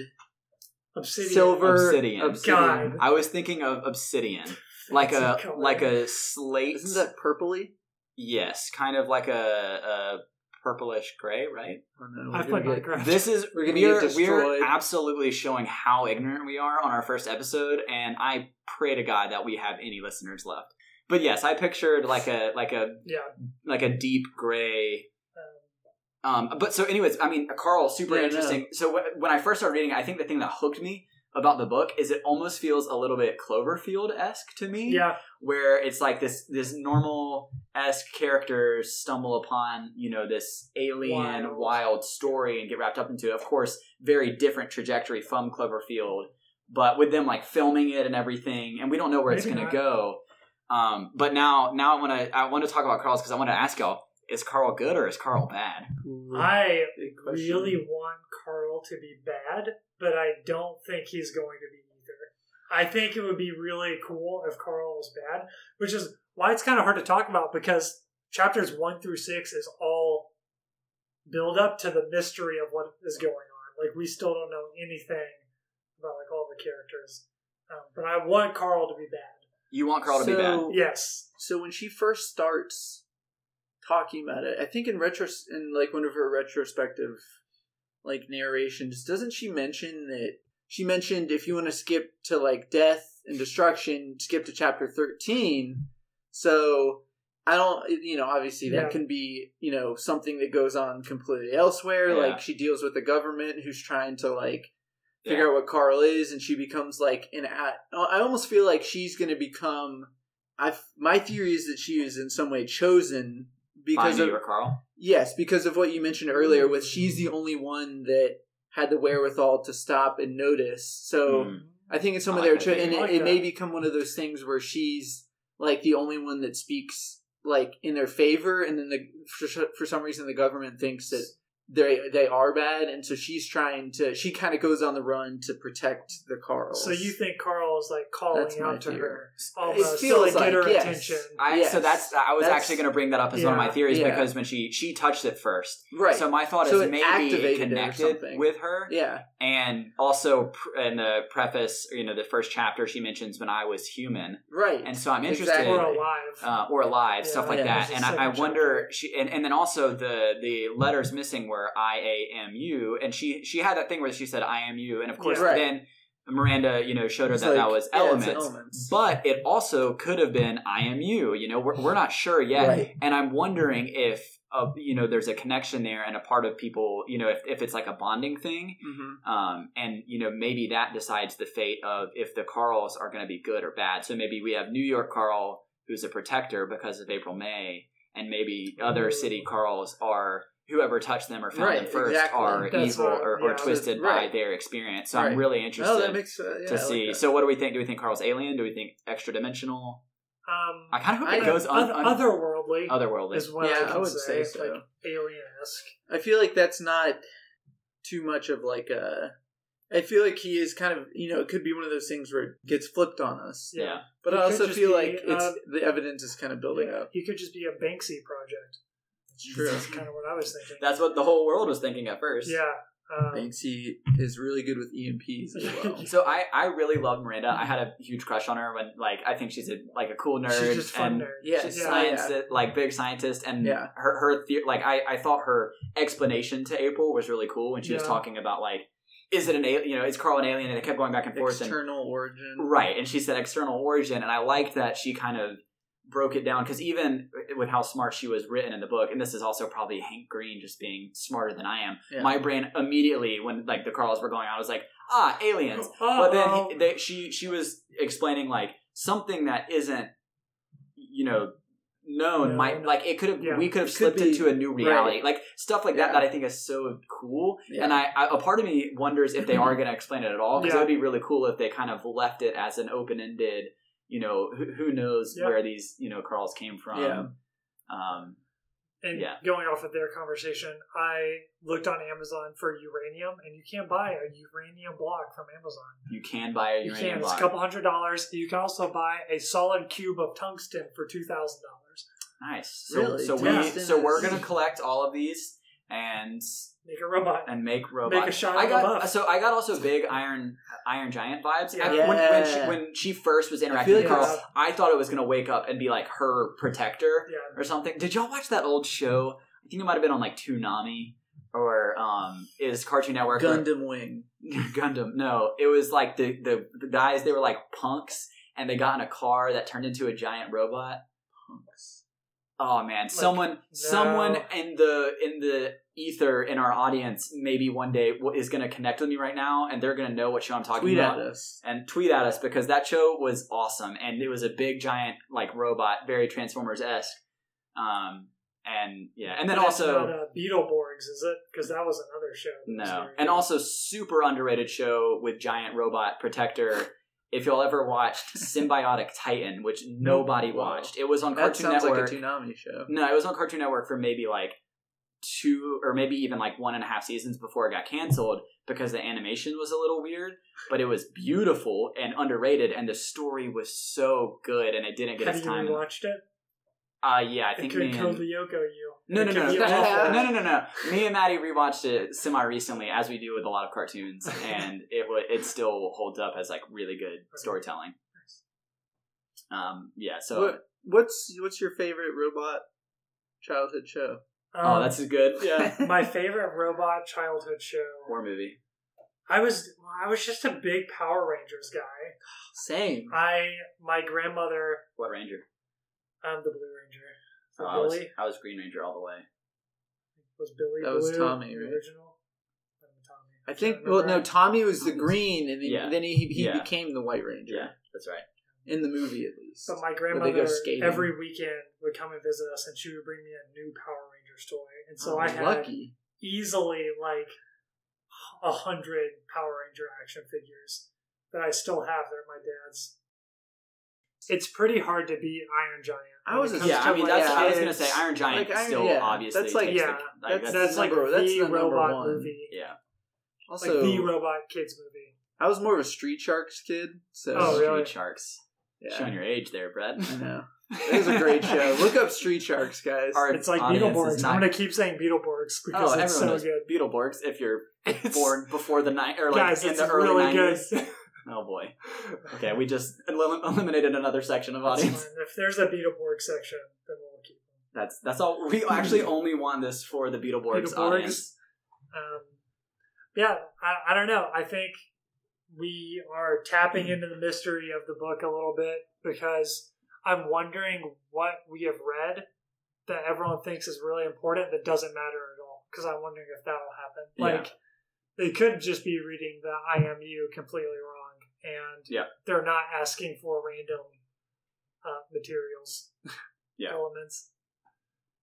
Obsidian. silver Obsidian. God. I was thinking of obsidian, like a Fancy color. like a slate. Isn't that purpley? Yes, kind of like a, a purplish gray, right? Oh, no, I we're put get- Minecraft. This is We're gonna we're, we're destroyed. absolutely showing how ignorant we are on our first episode, and I pray to God that we have any listeners left. But yes, I pictured like a like a yeah. like a deep gray. Um, Um, but so, anyways, I mean, Carl, super Yeah, no. interesting. So wh- when I first started reading, I think the thing that hooked me about the book is it almost feels a little bit Cloverfield esque to me yeah. where it's like this this normal esque characters stumble upon you know this alien Wild. wild. story and get wrapped up into it. Of course, very different trajectory from Cloverfield, but with them like filming it and everything, and we don't know where it's going to not. go. Um, but now now I want to I want to talk about Carl's because I want to ask y'all: Is Carl good or is Carl bad? I really want Carl to be bad, but I don't think he's going to be either. I think it would be really cool if Carl was bad, which is why it's kind of hard to talk about because chapters one through six is all build up to the mystery of what is going on. Like we still don't know anything about like all the characters, um, but I want Carl to be bad. You want Carl to be bad? Yes, So when she first starts talking about it, I think in retros in like one of her retrospective like narrations, doesn't she mention that she mentioned if you want to skip to like death and destruction, skip to chapter thirteen. So I don't, you know, obviously that Yeah. can be, you know, something that goes on completely elsewhere. Yeah. Like she deals with the government who's trying to like Yeah. figure out what Carl is, and she becomes like an. At, I almost feel like she's going to become. I my theory is that she is in some way chosen because of Carl? yes, because of what you mentioned earlier. With she's the only one that had the wherewithal to stop and notice. So Mm. I think it's some of their theory. and I it, like it may become one of those things where she's like the only one that speaks like in their favor, and then the for, for some reason the government thinks that they they are bad, and so she's trying to. She kind of goes on the run to protect the Carl. So you think Carl is like calling That's out to theory. her almost to feels like, get her yes. attention? I, Yes. So that's I was That's- actually going to bring that up as one of my theories Yeah. because when she she touched it first, right? So my thought So is it maybe activated it it connected with her, yeah, and also in the preface, you know, the first chapter she mentions when I was human, right. and so I'm interested. Exactly. Or alive. uh, or alive, Yeah, stuff like yeah, that. And I, I wonder she and, and then also the the letters missing were I A M U, and she she had that thing where she said I am you, and of course Yeah. Right. then Miranda you know showed her It's that that like, was yeah, elements. elements. But it also could have been I am you. You know, we're, we're not sure yet, Right. and I'm wondering if uh, you know there's a connection there and a part of people. You know, if, if it's like a bonding thing, hmm um, and you know maybe that decides the fate of if the Carls are going to be good or bad. So maybe we have New York Carl who's a protector because of April May, and maybe other city Carls are whoever touched them or found Right, them first exactly. are That's evil what- or, or twisted Right. by their experience. So I'm really interested Oh, that makes uh, yeah, to like see. that. so what do we think? Do we think Carl's alien? Do we think extra dimensional? Um, I kind of hope I- it goes un- un- otherworldly otherworldly. is what Yeah, I, I would say. say so. Like alien-esque. I feel like that's not too much of like a. I feel like he is kind of you know it could be one of those things where it gets flipped on us. yeah. But It I also feel be, like it's uh, the evidence is kind of building Yeah, up. He could just be a Banksy project. True. That's kind of what I was thinking. That's what the whole world was thinking at first. yeah. Um, Banksy is really good with EMPs as well. So I, I really love Miranda. I had a huge crush on her when like I think she's a like a cool nerd She's just fun and nerd. Yes, she's Yeah. science like big scientist and Yeah. her her the- like I, I thought her explanation to April was really cool when she was talking about like is it an alien you know is Carl an alien and it kept going back and forth and External origin. right and she said external origin and I liked that she kind of broke it down because even with how smart she was written in the book and this is also probably Hank Green just being smarter than I am Yeah. my brain immediately when like the Carls were going on was like ah aliens but then he, they, she she was explaining like something that isn't you know known No, might no. like it could have Yeah. we could have Could slipped be- into a new reality like stuff like that Yeah. that I think is so cool Yeah. and I, I a part of me wonders if they are going to explain it at all because it would be really cool if they kind of left it as an open ended you know who, who knows Yeah. where these you know Carls came from Yeah. um And Yeah. going off of their conversation, I looked on Amazon for uranium, and you can't buy a uranium block from Amazon. you can buy a You uranium can. It's block a couple hundred dollars. You can also buy a solid cube of tungsten for two thousand dollars. nice so Really? so we so we're gonna collect all of these and Make a robot. and make robot. Make a Shia I got LaBeouf. so I got also big Iron Iron Giant vibes. Yeah. When, when, she, when she first was interacting feel with like Carl, it's- I thought it was gonna wake up and be like her protector Yeah. or something. Did y'all watch that old show? I think it might have been on like Toonami or um is Cartoon Network or- Gundam Wing. Gundam. No, it was like the, the the guys. They were like punks, and they got in a car that turned into a giant robot. Punks. Oh man, someone, someone in the in the ether in our audience, maybe one day is going to connect with me right now, and they're going to know what show I'm talking Tweet about, at us. and tweet at us because that show was awesome, and it was a big giant like robot, very Transformers esque. Um, and yeah, and then also not, uh, Beetleborgs, is it? Because that was another show. that no, and also super underrated show with giant robot protector. If y'all ever watched Symbiotic Titan, which mm-hmm. nobody Wow. watched, it was on That Cartoon sounds Network. like a Toonami show. No, it was on Cartoon Network for maybe like two or maybe even like one and a half seasons before it got canceled because the animation was a little weird, but it was beautiful and underrated, and the story was so good, and it didn't get Have its you time. rewatched it? Uh, yeah, I It think could me and, Code Lyoko you. no, no, no, no, no, no, no, no. Me and Maddie rewatched it semi recently, as we do with a lot of cartoons, and it wa it still holds up as like really good storytelling. Um, yeah. So, what what's what's your favorite robot childhood show? oh, Um, that's good. Yeah. my favorite robot childhood show. War movie. I was I was just a big Power Rangers guy. Same. I my grandmother, What Ranger? Um, the Blue Ranger, Oh, So I was Billy I was Green Ranger all the way. was Billy. That was Blue, Tommy, the right? original. Um, Tommy. I think. Well, no. Tommy was the green, and then, Yeah. then he he Yeah. became the White Ranger. Yeah, that's right. In the movie, at least. But my grandmother skating. every weekend would come and visit us, and she would bring me a new Power Rangers toy, and so Oh, I had lucky. easily like a hundred Power Ranger action figures that I still have. They're at my dad's. It's pretty hard to beat Iron Giant. I was when it a- comes Yeah, to, I mean like, that's. I was gonna say Iron Giant like, Iron- still yeah, obviously that's like- yeah, the, like, that's- that's, that's like number- the, that's the robot one. movie, yeah. Also, like the robot kids movie. I was more of a Street Sharks kid. So Oh, Street really? Sharks. yeah, Showing your age there, Brett. I know. It was a great show. Look up Street Sharks, guys. Our It's like Beetleborgs. not- I'm gonna keep saying Beetleborgs Oh, because it's everyone so knows good. Beetleborgs. If you're born before the night or like Guys, in it's the early really 90s. Oh boy. Okay, we just elim- eliminated another section of audience. If there's a Beetleborg section, then we'll keep them. That's that's all. We actually only want this for the Beetleborgs, Beetleborgs. audience. Um, yeah, I, I don't know. I think we are tapping into the mystery of the book a little bit because I'm wondering what we have read that everyone thinks is really important that doesn't matter at all. Because I'm wondering if that'll happen. Yeah. Like they could just be reading the IMU completely wrong, and Yeah. they're not asking for random uh, materials, Yeah. elements.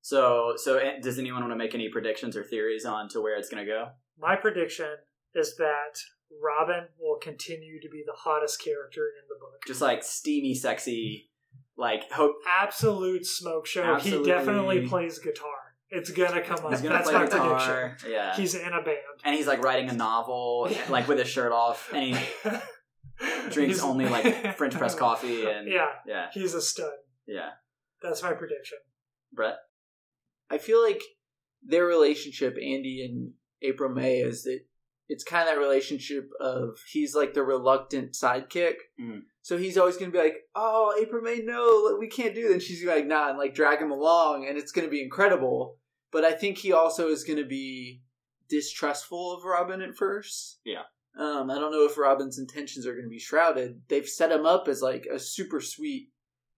So so does anyone want to make any predictions or theories on to where it's going to go? My prediction is that Robin will continue to be the hottest character in the book. Just like steamy, sexy, like hope Absolute smoke show. Absolutely. He definitely plays guitar. It's gonna come up. to That's play my guitar. prediction. Yeah. He's in a band. and he's like writing a novel, like with his shirt off, and he drinks He's- only like French press coffee, and Yeah, yeah, he's a stud. yeah. That's my prediction. Brett, I feel like their relationship, Andy and April May, is that it's kind of that relationship of he's like the reluctant sidekick. Mhm. So he's always going to be like, "Oh, April May, no, we can't do that." And she's like, "Nah," and like drag him along, and it's going to be incredible. But I think he also is going to be distrustful of Robin at first. Yeah. Um, I don't know if Robin's intentions are going to be shrouded. They've set him up as like a super sweet,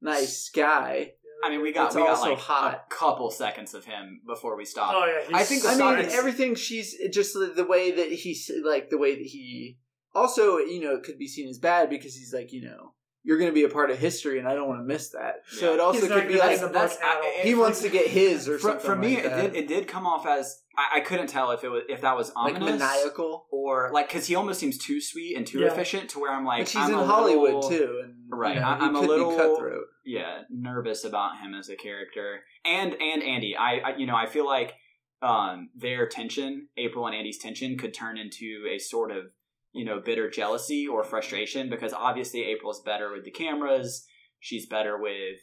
nice guy. I mean, we got It's we got like hot. a couple seconds of him before we stop. Oh yeah, he's I think the I mean, is- everything she's just the, the way that he's like the way that he also, you know, it could be seen as bad because he's like, you know, you're going to be a part of history, and I don't want to miss that. So it also He's could be like miss that's- book at. I- he wants to get his or for, something. for me, like it did it did come off as I, I couldn't tell if it was if that was like maniacal. or like because he almost seems too sweet and too Yeah. efficient to where I'm like but she's I'm in a Hollywood little- too, and Right, You know, I, I'm a little- cutthroat. yeah nervous about him as a character and and Andy I, I you know I feel like um their tension April and Andy's tension could turn into a sort of you know bitter jealousy or frustration because obviously April's better with the cameras she's better with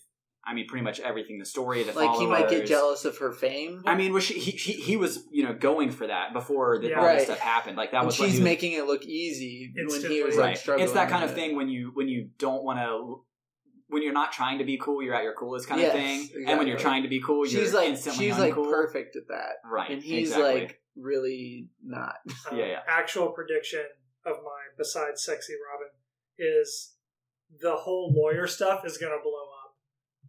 I mean pretty much everything the story the Like he might get jealous of her fame. I mean was she, he, he he was you know going for that before the, Yeah. all this stuff happened like that and was what she's was- making it look easy when he was right like struggling. it's that kind of it. thing when you when you don't want to when you're not trying to be cool you're at your coolest kind Yes, of thing and when you're trying to be cool you're She's like instantly she's like perfect at that, right and he's exactly. like really not. Um, Yeah, yeah. Actual prediction of mine, besides Sexy Robin, is the whole lawyer stuff is going to blow up.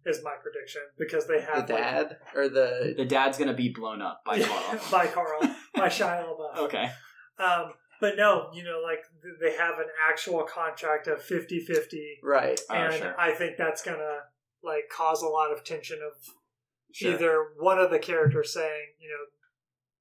Is my prediction because they The have like- dad or the the dad's gonna be blown up by Carl by Carl by Shia LaBeouf. okay Um, but no, you know, like they have an actual contract of 50-50, right. Oh, and sure. I think that's gonna like cause a lot of tension of sure either one of the characters saying, you know,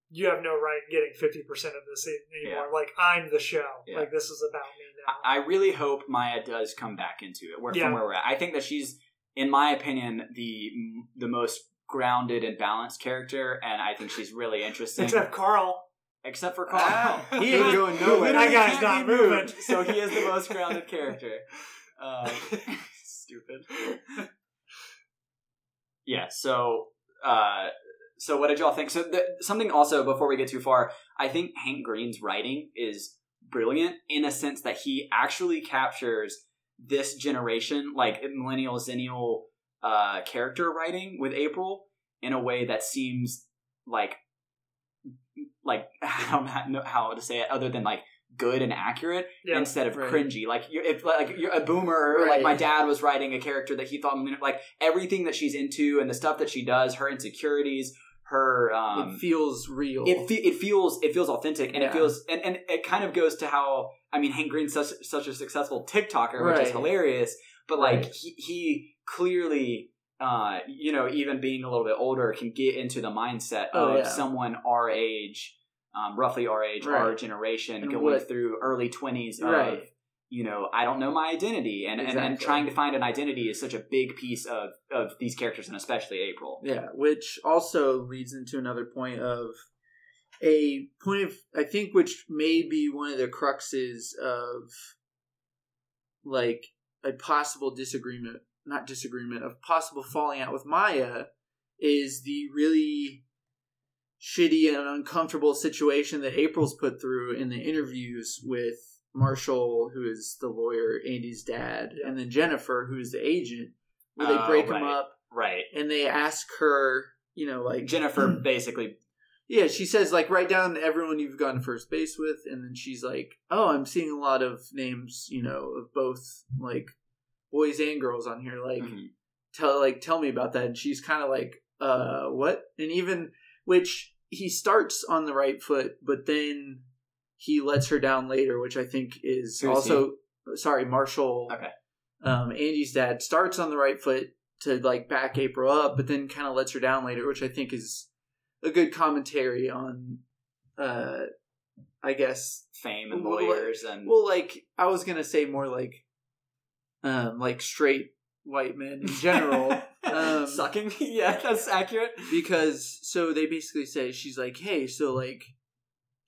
you have no right getting fifty percent of this a- anymore. Like I'm the show. Yeah. Like this is about me now. I I really hope Maya does come back into it where, Yeah. from where we're at I think that she's in my opinion the the most grounded and balanced character and I think she's really interesting Except Carl. except for Carl Wow. He ain't going nowhere. That guy's can't not be moved, moving. so he is the most grounded character um, stupid yeah so uh so what did y'all think so th- something also before we get too far i think hank green's writing is brilliant in a sense that he actually captures this generation like millennial zennial uh character writing with april in a way that seems like like i don't know how to say it other than like good and accurate Yeah. instead of Right. cringy. Like you're if like you're a boomer, or like my dad was writing a character that he thought like everything that she's into and the stuff that she does, her insecurities, her um, it feels real. it, fe- it feels it feels authentic and it feels and, and it kind of goes to how I mean Hank Green's such such a successful TikToker, which is hilarious, but like he, he clearly. Uh, you know, even being a little bit older, can get into the mindset Oh, of yeah. someone our age, um, roughly our age, our generation, And going what- through early twenties of Right. You know, I don't know my identity, and, and and trying to find an identity is such a big piece of of these characters, and especially April. Yeah, which also leads into another point of a point of I think which may be one of the cruxes of like a possible disagreement, not disagreement, of possible falling out with Maya is the really shitty and uncomfortable situation that April's put through in the interviews with Marshall, who is the lawyer, Andy's dad, Yeah. and then Jennifer, who is the agent, where they Oh, break them up Right. and they ask her, you know, like Jennifer basically yeah, she says like write down everyone you've gone first base with, and then she's like, oh, I'm seeing a lot of names, you know, of both like boys and girls on here. Like Mhm. tell like tell me about that, and she's kind of like, uh, what? And even which he starts on the right foot, but then he lets her down later, which I think is Who's also sorry, Marshall. Okay. Um, Andy's dad starts on the right foot to like back April up, but then kind of lets her down later, which I think is a good commentary on, uh, I guess. fame and Well, lawyers and Well, like I was gonna say more like, um, like straight white men in general. um, sucking. yeah, that's accurate. because so they basically say she's like hey so like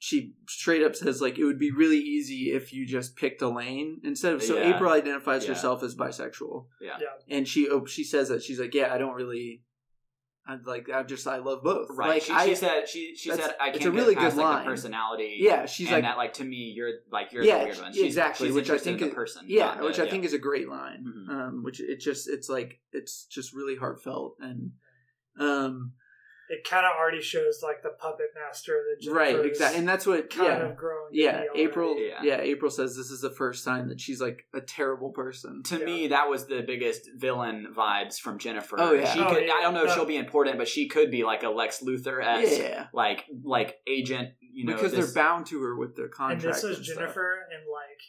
she straight up says like it would be really easy if you just picked a lane instead of so Yeah. april identifies Yeah. herself as bisexual Yeah. Yeah. and she oh, she says that she's like yeah i don't really I'm like i just i love both Right. like she, I, she said she she said I it's can't a really past, good like line. the personality. yeah she's and like that like to me you're like you're Yeah, the weird one. She's, exactly, she's which I think in is- the person. yeah not the- which i yeah. think is a great line Mhm. um which it just it's like it's just really heartfelt and um It kind of already shows like the puppet master that right Jennifer is exactly and that's what kind yeah of growing. Yeah. April. Yeah. Yeah. April says this is the first time that she's like a terrible person. to Yeah. me, that was the biggest villain vibes from Jennifer. Oh, yeah. she Oh, could. yeah. I don't know if she'll be important, but she could be like a Lex Luthor esque, Yeah, like like agent. You know, because this- they're bound to her with their contracts. And contract. this was and stuff. Jennifer in like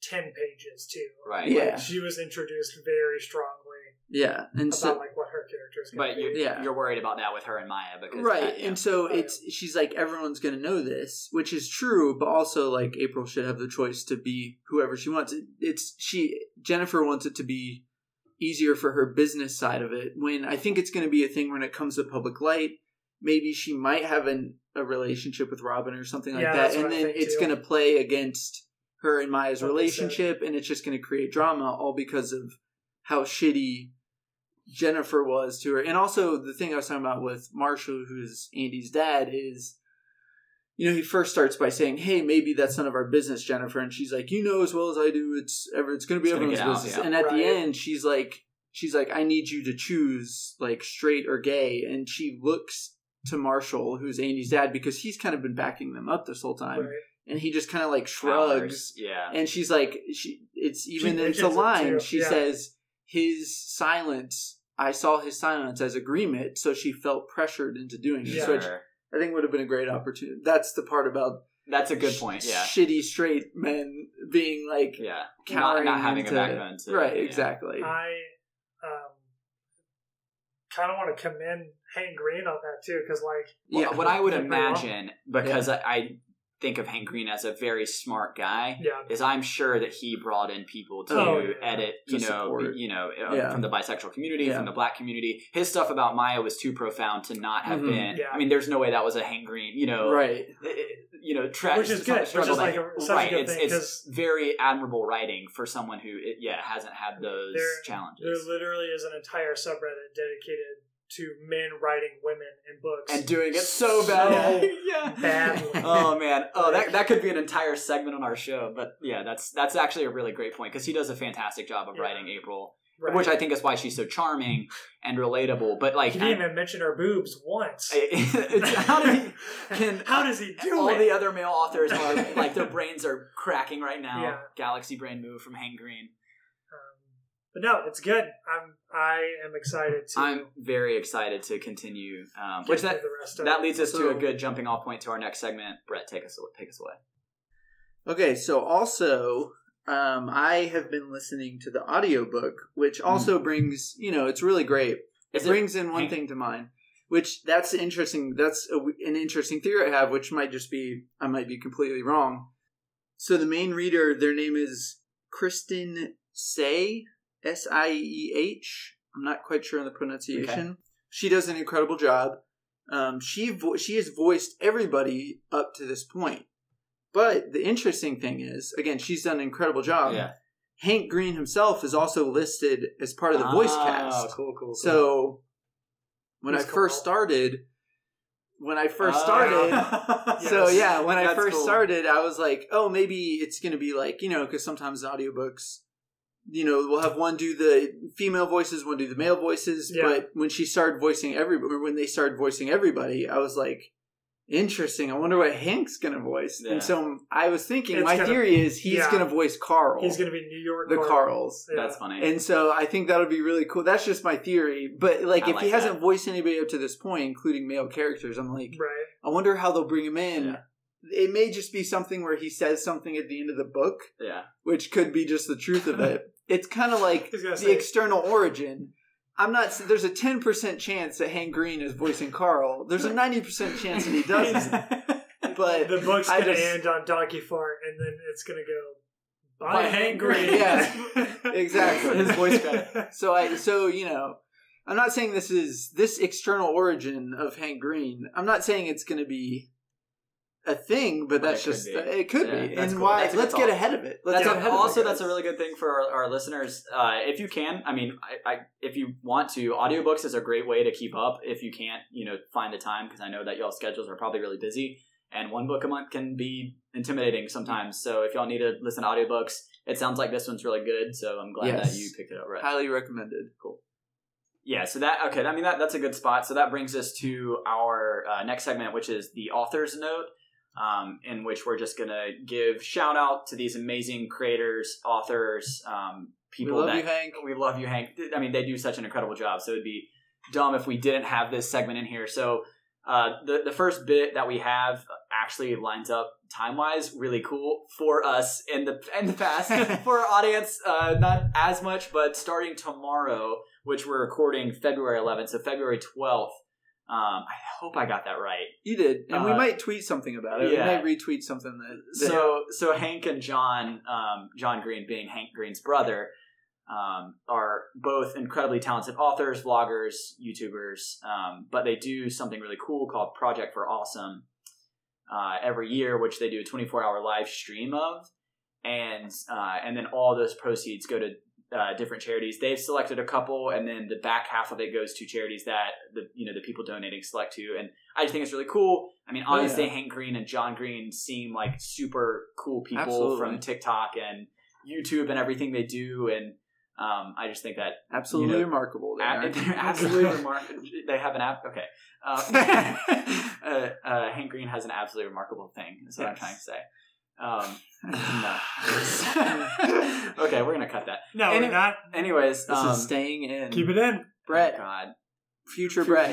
ten pages too. right. Yeah. She was introduced very strongly Yeah, and about so like what her character is But to you, be. Yeah. you're worried about that with her and Maya because right, that- yeah. and so Oh, yeah. it's she's like everyone's gonna know this, which is true, but also like April should have the choice to be whoever she wants. It's she Jennifer wants it to be easier for her business side of it. When I think it's gonna be a thing when it comes to public light. Maybe she might have an, a relationship with Robin or something like Yeah, that, and then it's going to play against her and Maya's What they relationship, and it's just going to create drama, all because of how shitty Jennifer was to her. And also, the thing I was talking about with Marshall, who's Andy's dad, is you know he first starts by saying, "Hey, maybe that's none of our business, Jennifer," and she's like, "You know as well as I do, it's ever it's going to be It's gonna everyone's out, business." yeah. And at the end, she's like, she's like, "I need you to choose like straight or gay," and she looks to Marshall, who's Andy's dad, because he's kind of been backing them up this whole time, Right. and he just kind of like shrugs. Powers, Yeah. And she's like, she. It's even She it's a mentions it line. She yeah. says, "His silence. I saw his silence as agreement." So she felt pressured into doing this, Yeah. which Sure. I think would have been a great opportunity. That's the part about That's a good point. Yeah. shitty straight men being like Yeah. Not, cowering not having into, a backbone. To, right? yeah. Exactly. I um, kind of want to commend Hank Green on that too, because like Well, yeah. what I would Did pretty well. imagine, because I, I think of Hank Green as a very smart guy, yeah, is I'm sure that he brought in people to Oh, yeah. edit, you To know, support. you know, uh, Yeah. from the bisexual community, Yeah. from the black community. His stuff about Maya was too profound to not have Mhm. been. Yeah. I mean, there's no way that was a Hank Green, you know, right. eh, you know, tra- Which is good, which struggle is like that- a- such a right. good it's thing, it's 'cause- very admirable writing for someone who, it, yeah, hasn't had those There- there literally is an entire subreddit dedicated to men writing women in books and doing it so bad. Yeah. badly. oh man oh that, Like- that could be an entire segment on our show but yeah that's that's actually a really great point because he does a fantastic job of Yeah. writing april Right. which i think is why she's so charming and relatable but like he didn't even mention her boobs once. it's, how do he can How does he do all it? the other male authors are like their brains are cracking right now Yeah. galaxy brain move from hank green but no, it's good. I'm I am excited to i'm very excited to continue um, which that the rest of that it. leads us to a good jumping off point to our next segment brett take us take us away Okay, so also um, I have been listening to the audiobook, which also brings, you know, it's really great. It Hmm. It brings in one Hank- thing to mind, which that's interesting. That's a, an interesting theory I have, which might just be I might be completely wrong. So the main reader, their name is Kristen Sieh, S I E H. I'm not quite sure on the pronunciation. She does an incredible job. Um, she vo- she has voiced everybody up to this point. But the interesting thing is, again, she's done an incredible job. yeah. Hank Green himself is also listed as part of the voice Oh, cast. Cool, cool, cool. So when I first Carl? started, when I first Oh. started, so yeah, when I first cool. started, I was like, oh, maybe it's gonna be like you know, because sometimes audiobooks, you know, we'll have one do the female voices, one do the male voices. Yeah. But when she started voicing everybody, when they started voicing everybody, I was like, interesting. I wonder what Hank's gonna voice. Yeah. And so I was thinking, It's my gonna- theory is he's yeah. gonna voice Carl, He's going to be New York. the Carl. Carls. Yeah. That's funny. And so I think that'll be really cool. That's just my theory. But like, I if he like hasn't voiced anybody up to this point, including male characters, I'm like, Right. I wonder how they'll bring him in. Yeah. It may just be something where he says something at the end of the book, yeah. which could be just the truth of it. It's kind of like the say- external origin. I'm not. There's a 10 percent chance that Hank Green is voicing Carl. There's a 90 percent chance that he doesn't. But The book's I going to just- end on Donkey Fart, and then it's going to go by, Hank Green. Yeah. Exactly. His voice crack. So I. So you know. I'm not saying this is this external origin of Hank Green. I'm not saying it's going to be a thing, but But that's it could just be. it could Yeah, be. that's And cool. why? That's Let's get ahead of it. Let's That's get a, of also it, that's a really good thing for our, our listeners. Uh, if you can, I mean, I, I, if you want to, audiobooks is a great way to keep up. If you can't, you know, find the time because I know that y'all schedules are probably really busy, and one book a month can be intimidating sometimes. So if y'all need to listen to audiobooks, it sounds like this one's really good. So I'm glad that you picked it up. Right. highly recommended. Cool. Yeah, so that okay. I mean that that's a good spot. So that brings us to our uh, next segment, which is the author's note, um, in which we're just gonna give shout out to these amazing creators, authors, um, people we love that you, Hank. we love you, Hank. I mean, they do such an incredible job. So it'd be dumb if we didn't have this segment in here. So uh, the the first bit that we have actually lines up time wise really cool for us in the in the past for our audience. Uh, not as much, but starting tomorrow, which we're recording February 11th, so February 12th. Um, I hope I got that right. You did, and we Uh, might tweet something about it. yeah. We might retweet something that. that So so Hank and John, um, John Green being Hank Green's brother, um, are both incredibly talented authors, vloggers, YouTubers, um, but they do something really cool called Project for Awesome uh, every year, which they do a 24 hour live stream of, and uh, and then all those proceeds go to uh, different charities. They've selected a couple, and then the back half of it goes to charities that the you know the people donating select to. And I just think it's really cool. I mean, Oh, yeah. obviously Hank Green and John Green seem like super cool people Absolutely. from TikTok and YouTube and everything they do, and um, I just think that absolutely you know, remarkable. They a- are. they're absolutely remarkable. They have an app. Okay. Uh, uh, uh, Hank Green has an absolutely remarkable thing. Is what I'm trying to say. Um, no. okay, we're gonna cut that. No, Any- we're not. Anyways, This um, is staying in. Keep it in. Brett, God. future Brett.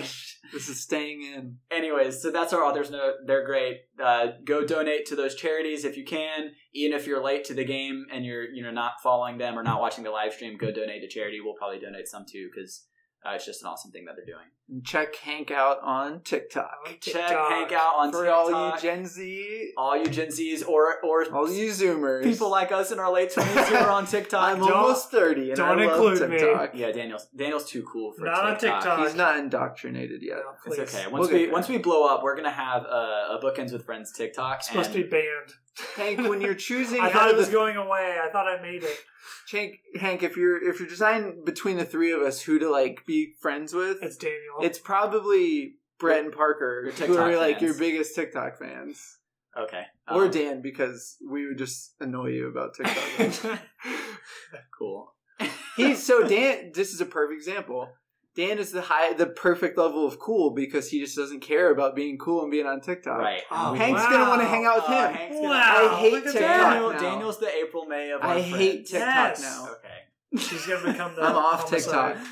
This is staying in. Anyways, so that's our authors note. They're great. Uh, go donate to those charities if you can. Even if you're late to the game and you're you know not following them or not watching the live stream, go donate to charity. We'll probably donate some too because uh, it's just an awesome thing that they're doing. And check Hank out on TikTok. On Check Hank out on For TikTok. all you Gen Z, all you Gen Zs or or all you Zoomers, people like us in our late twenties who are on TikTok. I'm don't- almost thirty, and don't I love include me. Yeah, Daniel's Daniel's too cool for Not on TikTok. TikTok. He's not indoctrinated yet. No, It's okay. We'll Once we once we blow up, we're gonna have a, a bookends with friends TikTok. It's supposed to be banned. Hank, when you're choosing, I thought it was the- going away. I thought I made it. Hank, Hank, if you're if you're deciding between the three of us who to like be friends with, It's Daniel. It's probably Brett and Parker, Your who TikTok are like fans. your biggest TikTok fans, okay. or Um, Dan because we would just annoy you about TikTok. cool. He's so Dan. This is a perfect example. Dan is the high, the perfect level of cool because he just doesn't care about being cool and being on TikTok. Right. Oh, Hank's wow. gonna want to hang out with Oh, him. Hank's gonna- Wow. I hate look TikTok. Daniel, now. Daniel's the April May of our I hate friends. TikTok Yes. now. Okay. She's gonna become the. I'm off homicide. TikTok.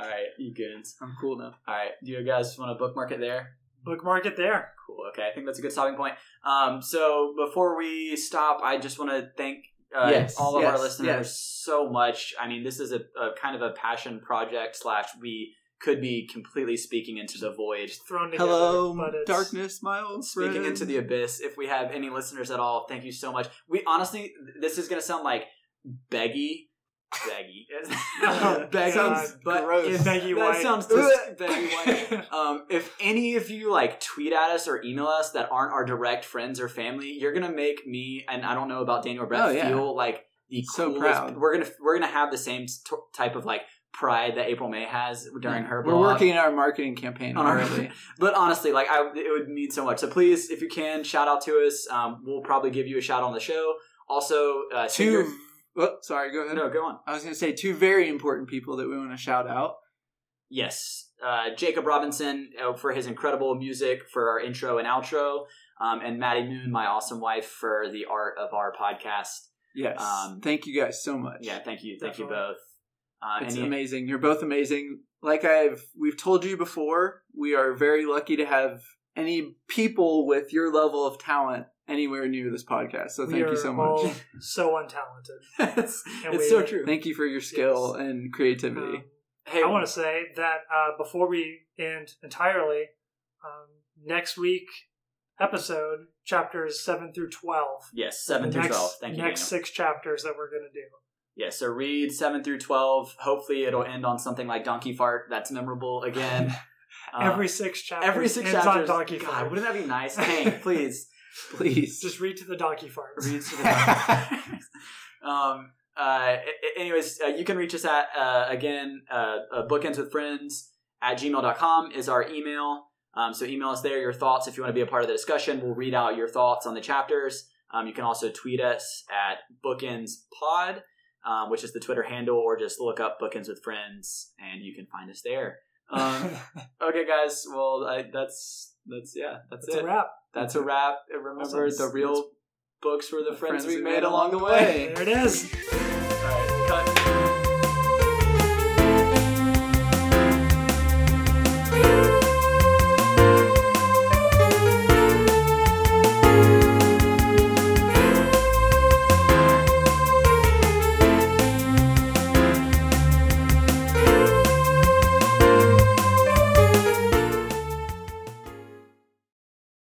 All right, you goons. I'm cool now. All right, do you guys want to bookmark it there? Bookmark it there. Cool. Okay, I think that's a good stopping point. Um, so before we stop, I just want to thank uh, Yes, all of our listeners yes. so much. I mean, this is a, a kind of a passion project slash we could be completely speaking into the void, Thrown together. Hello, but it's, darkness, my old speaking friend. into the abyss. If we have any listeners at all, thank you so much. We honestly, this is going to sound like beggy. Beggy. Oh, beggy. sounds but gross. if- Beggy that white. sounds dis- beggy white. Um, if any of you like tweet at us or email us that aren't our direct friends or family, you're gonna make me and I don't know about Daniel or Brett Oh, yeah. feel like the So coolest. proud. We're gonna we're gonna have the same t- type of like pride that April May has during her. We're working on our marketing campaign On our- already. But honestly, like I, it would mean so much. So please, if you can, shout out to us. Um, we'll probably give you a shout on the show. Also, uh, send your- two. Oh, sorry, go ahead. no, go on. I was going to say two very important people that we want to shout out. Yes, uh, Jacob Robinson uh, for his incredible music for our intro and outro, um, and Maddie Moon, my awesome wife, for the art of our podcast. Yes. Um, Thank you guys so much. Yeah, thank you, thank you both. Uh, It's amazing. You're both amazing. Like I've we've told you before, we are very lucky to have any people with your level of talent anywhere near this podcast. So We thank are you so all much. so untalented. it's it's we- so true. Thank you for your skill Yes. and creativity. Um, hey, I want to say that uh, before we end entirely, um, next week episode chapters seven through twelve. yes, seven through next, twelve. Thank you. Next Daniel. six chapters that we're gonna do. Yeah, so read 7 through 12. Hopefully it'll end on something like Donkey Fart. That's memorable again. Uh, every six chapters. every six ends chapters. on Donkey God, Fart. wouldn't that be nice? Hank, please. Please. Just read to the Donkey Farts. Read to the Um, uh, a- a- anyways, uh, you can reach us at, uh, again, uh, uh, friends at gmail.com is our email. Um, so email us there your thoughts if you want to be a part of the discussion. We'll read out your thoughts on the chapters. Um, you can also tweet us at bookendspod, um, which is the Twitter handle, or just look up Bookends with Friends and you can find us there. Um, okay, guys. Well, I, that's that's yeah, that's, That's it. a wrap. That's a wrap. Remember Awesome. the real books were the, The friends, friends we made along the way. There it is.